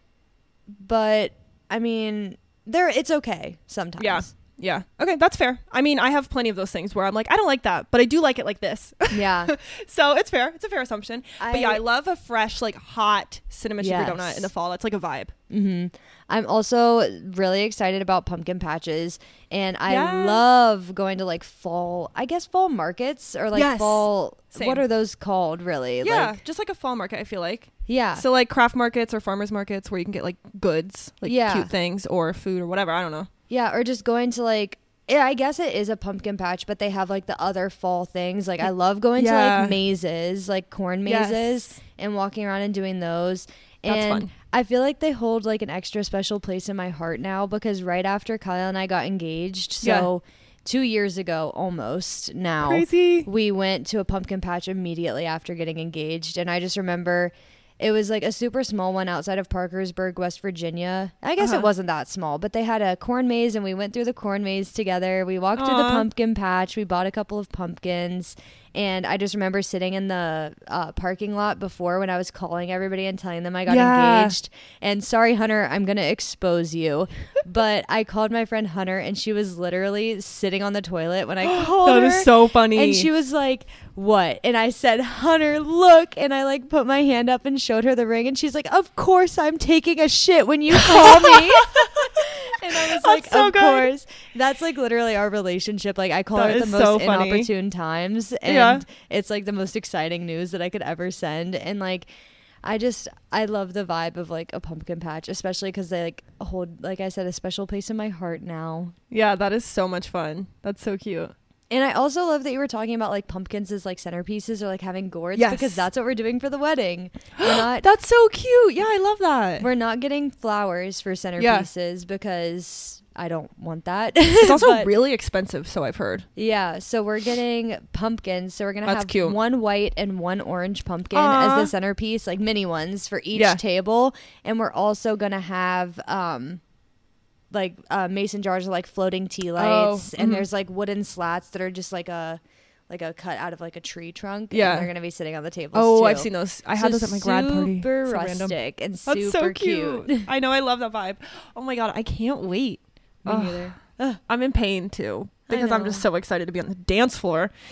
but I mean, they're it's okay sometimes. Yeah. yeah. Okay, that's fair. I mean, I have plenty of those things where I'm like, I don't like that, but I do like it like this. Yeah. so it's fair. It's a fair assumption. but yeah, I- I love a fresh, like hot cinnamon sugar donut in the fall. That's like a vibe. hmm I'm also really excited about pumpkin patches, and I Yeah. love going to like fall, I guess fall markets or like Yes. fall. Same. What are those called, really? Yeah, Like, just like a fall market. I feel like. Yeah. So like craft markets or farmers markets where you can get like goods, like Yeah. cute things or food or whatever. I don't know. yeah, or just going to like. Yeah, I guess it is a pumpkin patch, but they have like the other fall things. Like I love going to like mazes, like corn mazes, and walking around and doing those. That's and fun. I feel like they hold like an extra special place in my heart now because right after Kyle and I got engaged, so two years ago almost now, Crazy. we went to a pumpkin patch immediately after getting engaged. And I just remember it was like a super small one outside of Parkersburg, West Virginia. I guess Uh-huh. it wasn't that small, but they had a corn maze and we went through the corn maze together. We walked through the pumpkin patch. We bought a couple of pumpkins. And I just remember sitting in the uh, parking lot before when I was calling everybody and telling them I got Yeah. engaged. And sorry, Hunter, I'm going to expose you. but I called my friend Hunter and she was literally sitting on the toilet when I called That her. is so funny. And she was like, "What?" And I said, "Hunter, look." And I like put my hand up and showed her the ring and she's like, "Of course I'm taking a shit when you call me." and I was like, so "Of good. course." That's like literally our relationship. Like I call That it the most so inopportune times and Yeah. it's like the most exciting news that I could ever send and like I just I love the vibe of like a pumpkin patch, especially cuz they like hold like I said a special place in my heart now. yeah, that is so much fun. That's so cute. And I also love that you were talking about like pumpkins as like centerpieces or like having gourds Yes. because that's what we're doing for the wedding. We're not That's so cute. Yeah, I love that. we're not getting flowers for centerpieces because I don't want that. It's also But, really expensive, so I've heard. yeah, so we're getting pumpkins. So we're gonna That's have cute. one white and one orange pumpkin Aw. as the centerpiece, like mini ones for each Yeah. table. And we're also gonna have um like uh, mason jars are like floating tea lights, and mhm. there's like wooden slats that are just like a like a cut out of like a tree trunk. Yeah. and they're gonna be sitting on the table. Oh, too. I've seen those. I had those at my grad party. Super So random. rustic and That's super so cute. I know. I love that vibe. Oh my god, I can't wait. Me Ugh. neither. I'm in pain too because I'm just so excited to be on the dance floor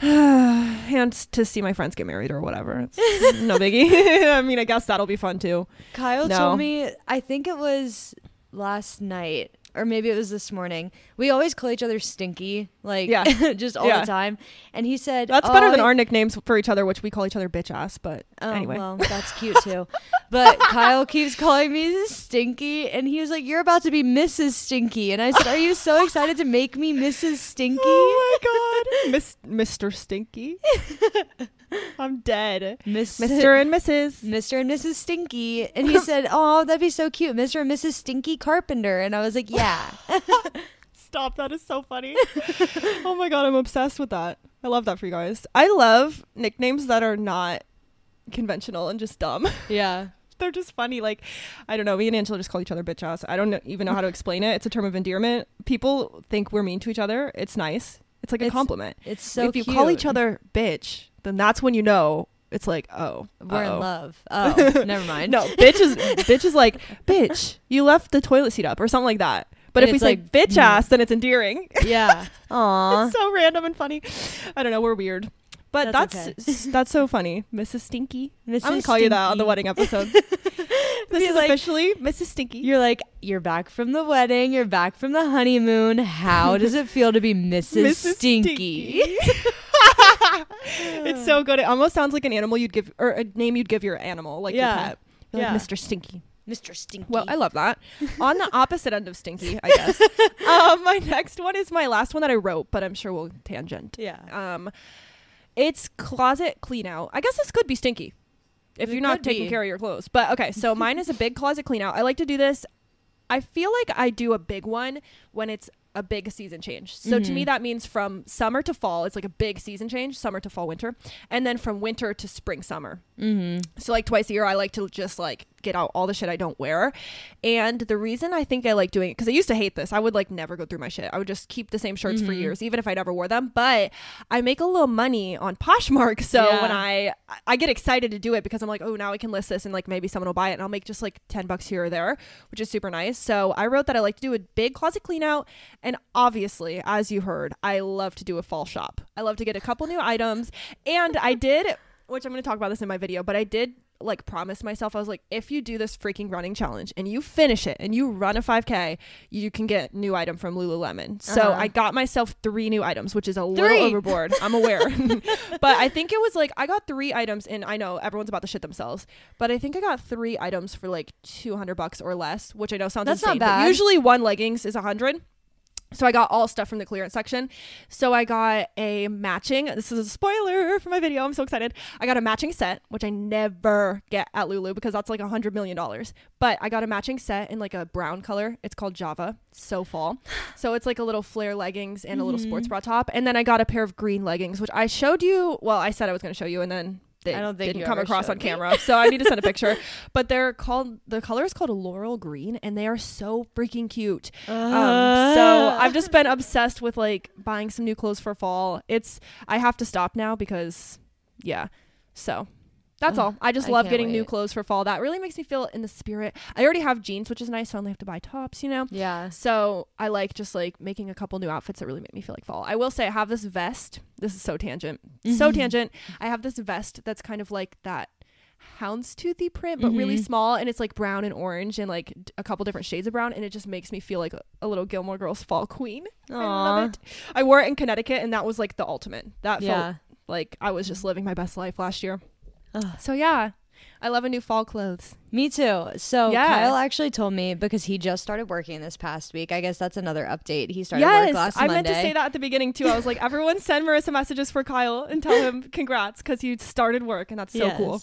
and to see my friends get married or whatever. It's no biggie. I mean, I guess that'll be fun too. Kyle No. told me, I think it was last night or maybe it was this morning. We always call each other stinky, like Yeah. just all Yeah. the time. And he said, That's better "Oh, than I- our nicknames for each other, which we call each other bitch ass. But Oh, anyway, well, that's cute too. But Kyle keeps calling me Stinky, and he was like, "You're about to be Mrs. Stinky," and I said, "Are you so excited to make me Mrs. Stinky?" oh my god, Miss Mr. Stinky, I'm dead. Miss- Mr. and Mrs. Mr. and Mrs. Stinky. And he said, Oh, that'd be so cute. Mr. and Mrs. Stinky Carpenter. And I was like, Yeah. Stop. That is so funny. oh my god, I'm obsessed with that. I love that for you guys. I love nicknames that are not conventional and just dumb. Yeah. They're just funny. Like, I don't know. Me and Angelo just call each other bitch ass. I don't know, even know how to explain it. It's a term of endearment. People think we're mean to each other. It's nice. It's like a It's compliment. It's so if you call each other bitch, then that's when you know it's like, oh, We're uh-oh. in love. Oh, never mind. No, bitch is bitch is like, bitch, you left the toilet seat up or something like that. But And if we say like, bitch mm. ass, then it's endearing. Yeah. Aw. it's so random and funny. I don't know. We're weird. But That's that's that's, so funny, Mrs. Stinky. I'm gonna Mrs. call you that on the wedding episode. this Be is like- officially Mrs. Stinky. You're like, you're back from the wedding, you're back from the honeymoon. How does it feel to be Mrs. Stinky? it's so good. It almost sounds like an animal you'd give or a name you'd give your animal, like Yeah. your pet. You're Yeah. like Mr. Stinky. Mr. Stinky. Well, I love that. On the opposite end of stinky, I guess. um, my next one is my last one that I wrote, but I'm sure we'll tangent. yeah. Um, it's closet clean out. I guess this could be stinky if It you're not taking be. care of your clothes. But okay, so mine is a big closet clean out. I like to do this. I feel like I do a big one when it's a big season change. So to me, Mhm. that means from summer to fall, it's like a big season change, summer to fall, winter, and then from winter to spring, summer. Mm-hmm. So like twice a year, I like to just like get out all the shit I don't wear. And the reason I think I like doing it because I used to hate this. I would like never go through my shit. I would just keep the same shirts for Mhm. years, even if I never wore them. But I make a little money on Poshmark, so Yeah. when I I get excited to do it because I'm like, oh, now I can list this and like maybe someone will buy it, and I'll make just like ten bucks here or there, which is super nice. So I wrote that I like to do a big closet clean out, and obviously, as you heard, I love to do a fall shop. I love to get a couple new items, and I did, which I'm going to talk about this in my video, but I did like promise myself I was like if you do this freaking running challenge and you finish it and you run a 5k you can get new item from Lululemon. So Uh-huh. I got myself 3 new items which is a Three. little overboard. I'm aware. but I think it was like I got 3 items and I know everyone's about to shit themselves, but I think I got 3 items for like 200 bucks or less, which I know sounds That's not insane, but bad. usually one leggings is 100. So I got all stuff from the clearance section. So I got a matching. This is a spoiler for my video. I'm so excited. I got a matching set, which I never get at Lulu because that's like a hundred million dollars. But I got a matching set in like a brown color. It's called Java. So fall. So it's like a little flare leggings and a little Mm-hmm. sports bra top. And then I got a pair of green leggings, which I showed you. Well, I said I was going to show you, and then I don't think didn't come across on me. camera. So I need to send a picture. But they're called the color is called laurel green, and they are so freaking cute. Um, so I've just been obsessed with like buying some new clothes for fall. It's I have to stop now because yeah. So that's all. I just I love getting new clothes for fall. That really makes me feel in the spirit. I already have jeans, which is nice, so I only have to buy tops, you know. yeah. So I like just like making a couple new outfits that really make me feel like fall. I will say I have this vest. This is so tangent. So Mhm. tangent. I have this vest that's kind of like that houndstoothy print, but really Mhm. small, and it's like brown and orange and like a couple different shades of brown, and it just makes me feel like a, a little Gilmore Girls fall queen. I love it. I wore it in Connecticut, and that was like the ultimate. That felt like I was just living my best life last year. Ugh. So yeah, I love a new fall clothes. Me too. So Yeah. Kyle actually told me because he just started working this past week. I guess that's another update. He started work yes, last I Monday. meant to say that at the beginning too. I was like, everyone send Marissa messages for Kyle and tell him congrats because he started work, and that's so cool.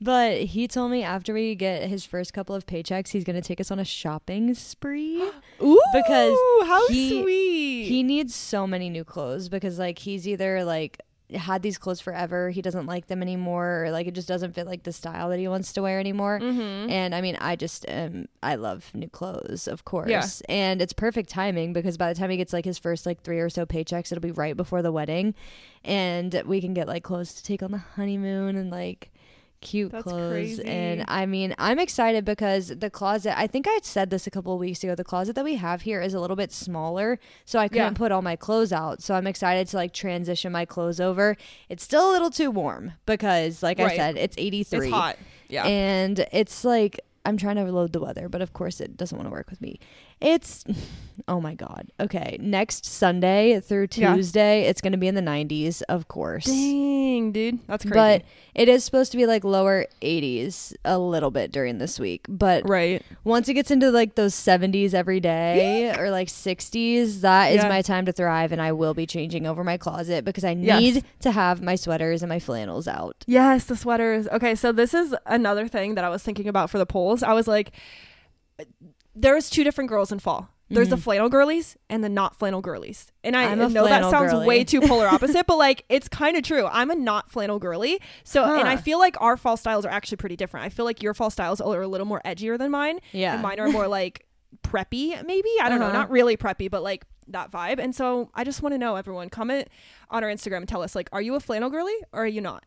But he told me after we get his first couple of paychecks, he's going to take us on a shopping spree. Ooh, Because how he- sweet. he needs so many new clothes because like he's either like had these clothes forever, he doesn't like them anymore, or like it just doesn't fit like the style that he wants to wear anymore. mm-hmm. And I mean, I just um, I love new clothes, of course. Yeah. And it's perfect timing because by the time he gets like his first like three or so paychecks, it'll be right before the wedding, and we can get like clothes to take on the honeymoon and like cute That's clothes. crazy. And I mean, I'm excited because the closet. I think I had said this a couple of weeks ago. The closet that we have here is a little bit smaller, so I couldn't Yeah. put all my clothes out. So I'm excited to like transition my clothes over. It's still a little too warm because, like I said, it's 83. it's hot. Yeah. And it's like I'm trying to load the weather, but of course it doesn't want to work with me. It's oh my god. Okay, next Sunday through Yeah. Tuesday, it's going to be in the 90s, of course. Dang, dude, that's crazy. But it is supposed to be like lower 80s a little bit during this week. But right. once it gets into like those 70s every day or like 60s, that is Yeah. my time to thrive and I will be changing over my closet because I Yes. need to have my sweaters and my flannels out. Yes, the sweaters. Okay, so this is another thing that I was thinking about for the polls. I was like, there's two different girls in fall. There's the Mhm. flannel girlies and the not flannel girlies. And I know that sounds girly. way too polar opposite, but like it's kind of true. I'm a not flannel girly. So, and I feel like our fall styles are actually pretty different. I feel like your fall styles are a little more edgier than mine. Yeah. And mine are more like preppy, maybe. I don't know. Uh-huh. Not really preppy, but like that vibe. And so I just want to know, everyone, comment on our Instagram and tell us, like, are you a flannel girly or are you not?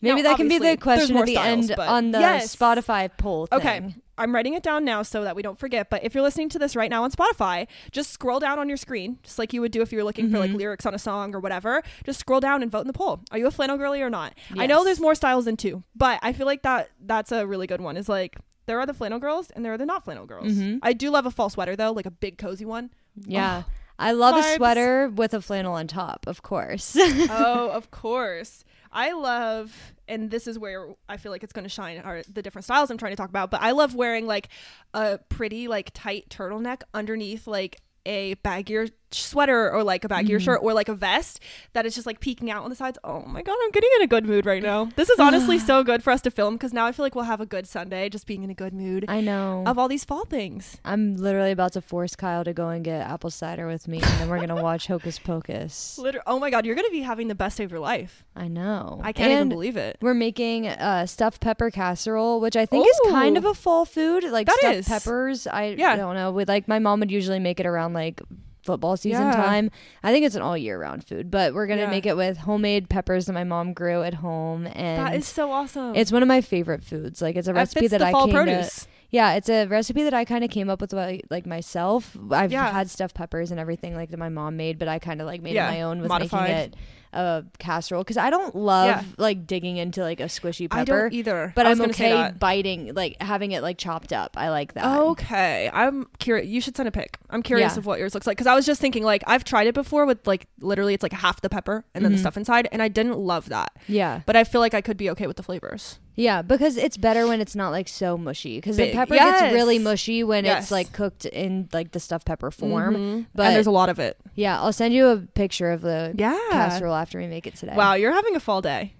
Maybe Now, that can be the question at the styles, end on the Yes. Spotify poll. Okay. I'm writing it down now so that we don't forget. But if you're listening to this right now on Spotify, just scroll down on your screen, just like you would do if you were looking for like Mhm. lyrics on a song or whatever. Just scroll down and vote in the poll. Are you a flannel girly or not? I know there's more styles than two, but I feel like that that's a really good one. Is like there are the flannel girls and there are the not flannel girls. Mhm. I do love a fall sweater though, like a big cozy one. Yeah. I love vibes. a sweater with a flannel on top, of course. oh, of course. I love, and this is where I feel like it's going to shine are the different styles I'm trying to talk about. But I love wearing like a pretty, like tight turtleneck underneath like a baggier sweater or like a baggier Mhm. shirt or like a vest that is just like peeking out on the sides. Oh my god, I'm getting in a good mood right now. This is honestly so good for us to film because now I feel like we'll have a good Sunday just being in a good mood I know. of all these fall things. I'm literally about to force Kyle to go and get apple cider with me, and then we're gonna watch Hocus Pocus. Literally, oh my god, you're gonna be having the best day of your life. I know. I can't even believe it. We're making uh, stuffed pepper casserole, which I think is kind of a fall food, like That stuffed is. peppers. I Yeah. don't know. With like my mom would usually make it around like football season Yeah. time. I think it's an all year round food, but we're gonna Yeah. make it with homemade peppers that my mom grew at home, and That is so awesome. it's one of my favorite foods. Like it's a that recipe that I fall came produce. to. Yeah, it's a recipe that I kind of came up with like, like myself. I've Yeah. had stuffed peppers and everything like that my mom made, but I kind of like made it my own with modified. making it a casserole because I don't love Yeah. like digging into like a squishy pepper. I don't either. But I I'm gonna say okay biting, like having it like chopped up. I like that. Okay, I'm curious. You should send a pic. I'm curious Yeah. of what yours looks like because I was just thinking like I've tried it before with like literally it's like half the pepper and then the Mhm. stuff inside, and I didn't love that. Yeah, But I feel like I could be okay with the flavors. Yeah, because it's better when it's not like so mushy. Because the Big. pepper Yes. gets really mushy when Yes. it's like cooked in like the stuffed pepper form. Mhm. But- and there's a lot of it. Yeah, I'll send you a picture of the Yeah. casserole after we make it today. Wow, you're having a fall day.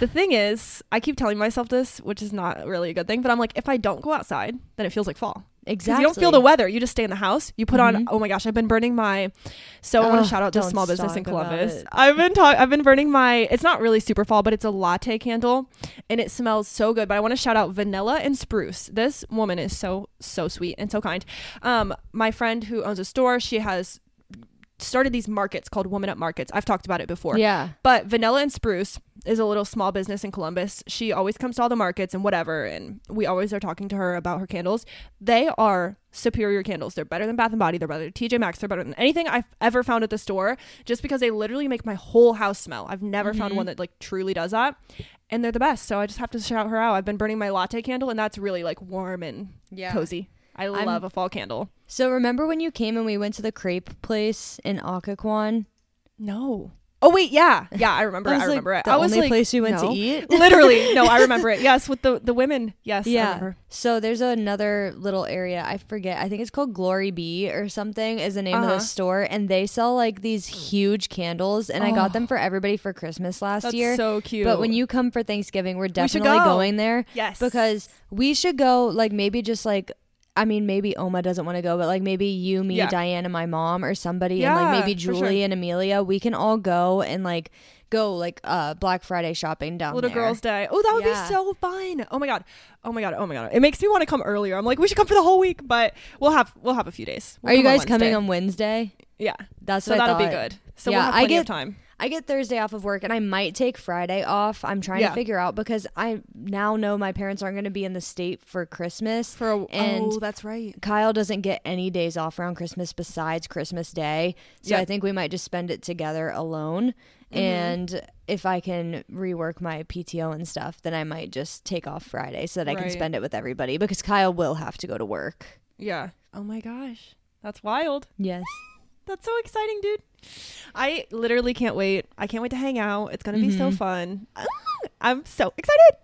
the thing is, I keep telling myself this, which is not really a good thing, but I'm like, if I don't go outside, then it feels like fall. Exactly. you don't feel the weather. You just stay in the house. You put on. Mhm. Oh my gosh, I've been burning my. So I want to shout out to small business in Columbus. I've been talk. I've been burning my. It's not really super fall, but it's a latte candle, and it smells so good. But I want to shout out Vanilla and Spruce. This woman is so so sweet and so kind. Um, my friend who owns a store, she has started these markets called Woman Up Markets. I've talked about it before. Yeah. But Vanilla and Spruce is a little small business in Columbus. She always comes to all the markets and whatever, and we always are talking to her about her candles. They are superior candles. They're better than Bath and Body. They're better than TJ Maxx. They're better than anything I've ever found at the store. Just because they literally make my whole house smell. I've never found Mhm. one that like truly does that, and they're the best. So I just have to shout her out. I've been burning my latte candle, and that's really like warm and Yeah. cozy. I I'm- love a fall candle. So remember when you came and we went to the crepe place in Occoquan? No. Oh wait, yeah, yeah. I remember. it. I was, like, remember it. The I was only like, place we went no. to eat. literally no i remember it yes with the the women yes I Yeah. remember. So there's another little area. I forget. I think it's called Glory Bee or something is the name of Uh-huh. the store, and they sell like these huge candles. And I got Oh. them for everybody for Christmas last year. so cute But when you come for Thanksgiving, we're definitely go. going there yes because we should go. Like maybe just like. I mean, maybe Oma doesn't want to go, but like maybe you, me, Yeah. Diane, and my mom, or somebody, and Yeah, like maybe for Julie sure. and Amelia, we can all go and like go like uh Black Friday shopping down there. little there. girls day oh that would Yeah. be so fun oh my god oh my god oh my god it makes me want to come earlier i'm like we should come for the whole week but we'll have we'll have a few days We'll Are you come guys coming Wednesday. on Wednesday? yeah That's so what I that'll be thought. good so Yeah, we'll have I plenty get- of time I get Thursday off of work and I might take Friday off. I'm trying Yeah. to figure out because I now know my parents aren't going to be in the state for Christmas. for a and oh that's right Kyle doesn't get any days off around Christmas besides Christmas Day. So Yeah. I think we might just spend it together alone. Mhm. And if I can rework my PTO and stuff, then I might just take off Friday so that I can spend it with everybody because Kyle will have to go to work. yeah oh my gosh that's wild Yes. that's so exciting dude i literally can't wait i can't wait to hang out it's gonna be so Mhm. fun Ah, i'm so excited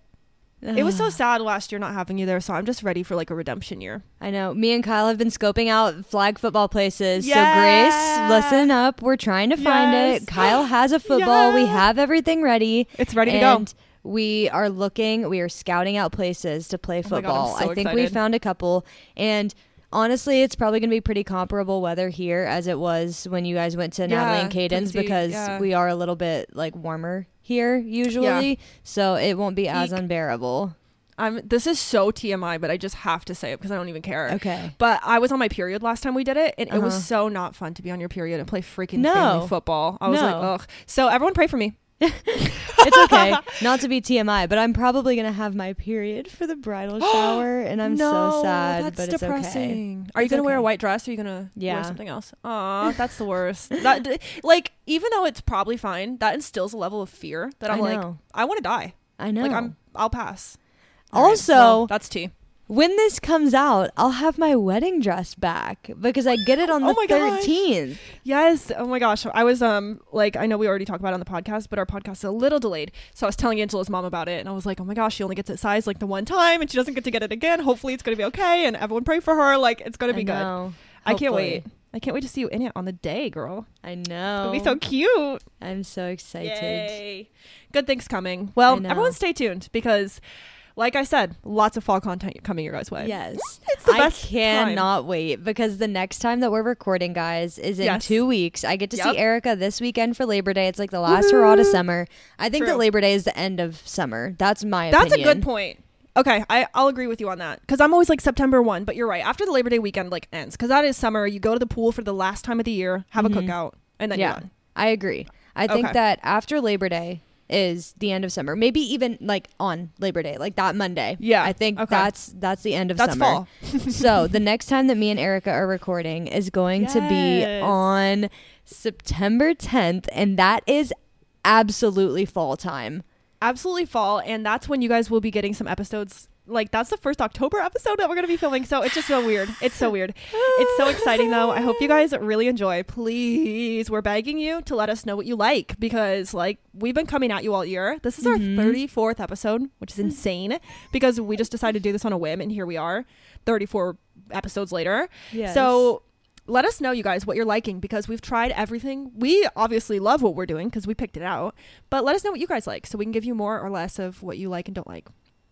it was so sad last year not having you there so i'm just ready for like a redemption year I know. Me and Kyle have been scoping out flag football places. Yeah. So Grace, listen up. We're trying to find Yes. it. Kyle has a football. We have everything ready. it's ready to go we are looking, we are scouting out places to play Oh God, football. so I think we found a couple and Honestly, it's probably going to be pretty comparable weather here as it was when you guys went to Natalie and Yeah, Tennessee, because yeah. we are a little bit like warmer here usually. So it won't be as unbearable. I'm this is so TMI, but I just have to say it because I don't even care. Okay. But I was on my period last time we did it, and it was Uh-huh. so not fun to be on your period and play freaking No. football. I was like, ugh. So everyone pray for me. It's okay. Not to be TMI, but I'm probably going to have my period for the bridal shower and I'm so sad, that's but it's okay. depressing. Are you It's gonna wear a white dress? Or are you gonna Yeah. wear something else? Aw, that's the worst. that like even though it's probably fine, that instills a level of fear that I'm I like. I want to die. I know. Like I'm, I'll pass. All right, Also- well, that's tea. When this comes out, I'll have my wedding dress back because I get it on the Oh my gosh. 13th. Yes. Oh my gosh. I was um like I know we already talked about it on the podcast, but our podcast is a little delayed. So I was telling Angelo's mom about it, and I was like, oh my gosh, she only gets it sized like the one time, and she doesn't get to get it again. Hopefully, it's gonna be okay, and everyone pray for her. Like it's gonna be I good. I can't wait. I can't wait to see you in it on the day, girl. I know. It'll be so cute. I'm so excited. Yay. Good things coming. Well, everyone stay tuned because, like I said, lots of fall content coming your guys' way. Yes. It's the I best time. cannot wait because the next time that we're recording, guys, is in Yes. two weeks. I get to Yep. see Arika this weekend for Labor Day. It's like the last hurrah to summer. I think that Labor Day is the end of summer. That's my That's opinion. a good point. Okay, I, I'll agree with you on that because I'm always like September 1, but you're right. After the Labor Day weekend like ends, because that is summer, you go to the pool for the last time of the year, have Mhm. a cookout, and then yeah, you're done. I agree. I think Okay. that after Labor Day is the end of summer. Maybe even like on Labor Day, like that Monday. Yeah, I think okay. that's that's the end of That's summer. fall. so the next time that me and Arika are recording is going to be on September 10th, and that is absolutely fall time. Absolutely fall, and that's when you guys will be getting some episodes. Like that's the first October episode that we're gonna be filming, so it's just so weird. It's so weird. It's so exciting though. I hope you guys really enjoy. Please, we're begging you to let us know what you like because like we've been coming at you all year. This is our Mhm. 34th episode, which is insane because we just decided to do this on a whim and here we are 34 episodes later. So let us know, you guys, what you're liking because we've tried everything. We obviously love what we're doing because we picked it out, but let us know what you guys like so we can give you more or less of what you like and don't like.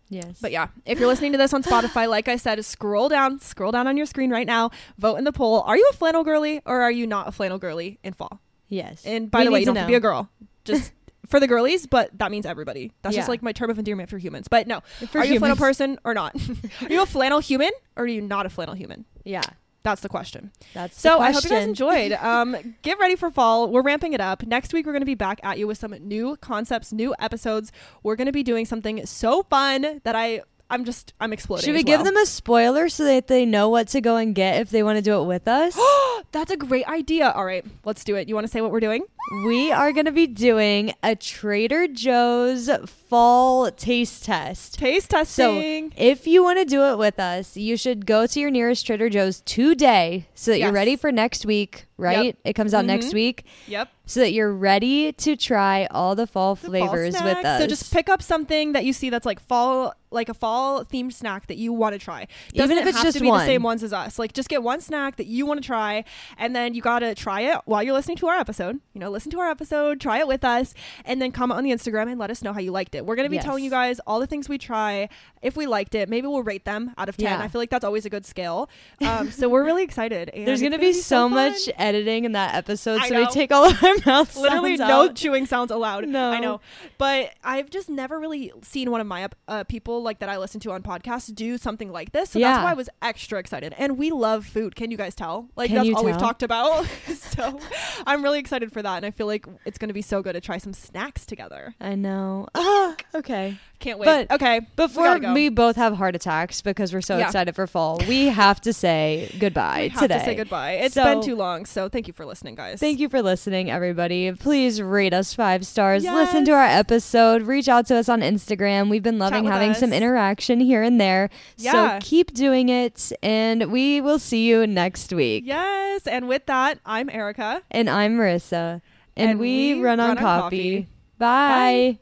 Yes, But yeah, if you're listening to this on Spotify, like I said, scroll down, scroll down on your screen right now, vote in the poll. Are you a flannel girly or are you not a flannel girly in fall? yes. And by We the way, you don't have to be a girl. Just for the girlies, but that means everybody. That's just like my term of endearment for humans. But no, For are you a flannel person or not? are you a flannel human or are you not a flannel human? Yeah, That's the question. that's So the I hope you guys enjoyed. Um, get ready for fall. We're ramping it up. Next week we're going to be back at you with some new concepts, new episodes. We're going to be doing something so fun that I I'm just I'm exploding. Should we give well. them a spoiler so that they know what to go and get if they want to do it with us? That's a great idea. All right, let's do it. You want to say what we're doing? We are going to be doing a Trader Joe's fall taste test. Taste testing. So, if you want to do it with us, you should go to your nearest Trader Joe's today so that you're ready for next week, right? Yep. It comes out next Mhm. week. yep. So that you're ready to try all the fall The fall flavors with us. So just pick up something that you see that's like fall, like a fall themed snack that you want to try. Even Doesn't if it's have just to be one. the same ones as us. Like just get one snack that you want to try, and then you gotta try it while you're listening to our episode. You know, listen to our episode, try it with us, and then comment on the Instagram and let us know how you liked it. We're gonna be Yes. telling you guys all the things we try. If we liked it, maybe we'll rate them out of ten. Yeah. I feel like that's always a good scale. Um, so we're really excited. There's gonna be so fun. much editing in that episode, I so we take all of our mouths. literally no out. chewing sounds allowed. No. I know, but I've just never really seen one of my uh, people like that I listen to on podcasts do something like this. So Yeah. that's why I was extra excited. And we love food. Can you guys tell? Like Can that's all we've talked about. so I'm really excited for that, and I feel like it's going to be so good to try some snacks together. I know. Ah, okay. Can't wait. But okay, Before gotta go. we both have heart attacks because we're so Yeah. excited for fall, we have to say goodbye we have today. to say goodbye. It's So- been too long, so thank you for listening, guys. Thank you for listening, everybody. Please rate us five stars. Listen to our episode. Reach out to us on Instagram. We've been loving having some interaction here and there. Yeah. So keep doing it, and we will see you next week. Yes, and with that, I'm Arika. And I'm Marissa, and, And we, we run, on, run on coffee. coffee. Bye.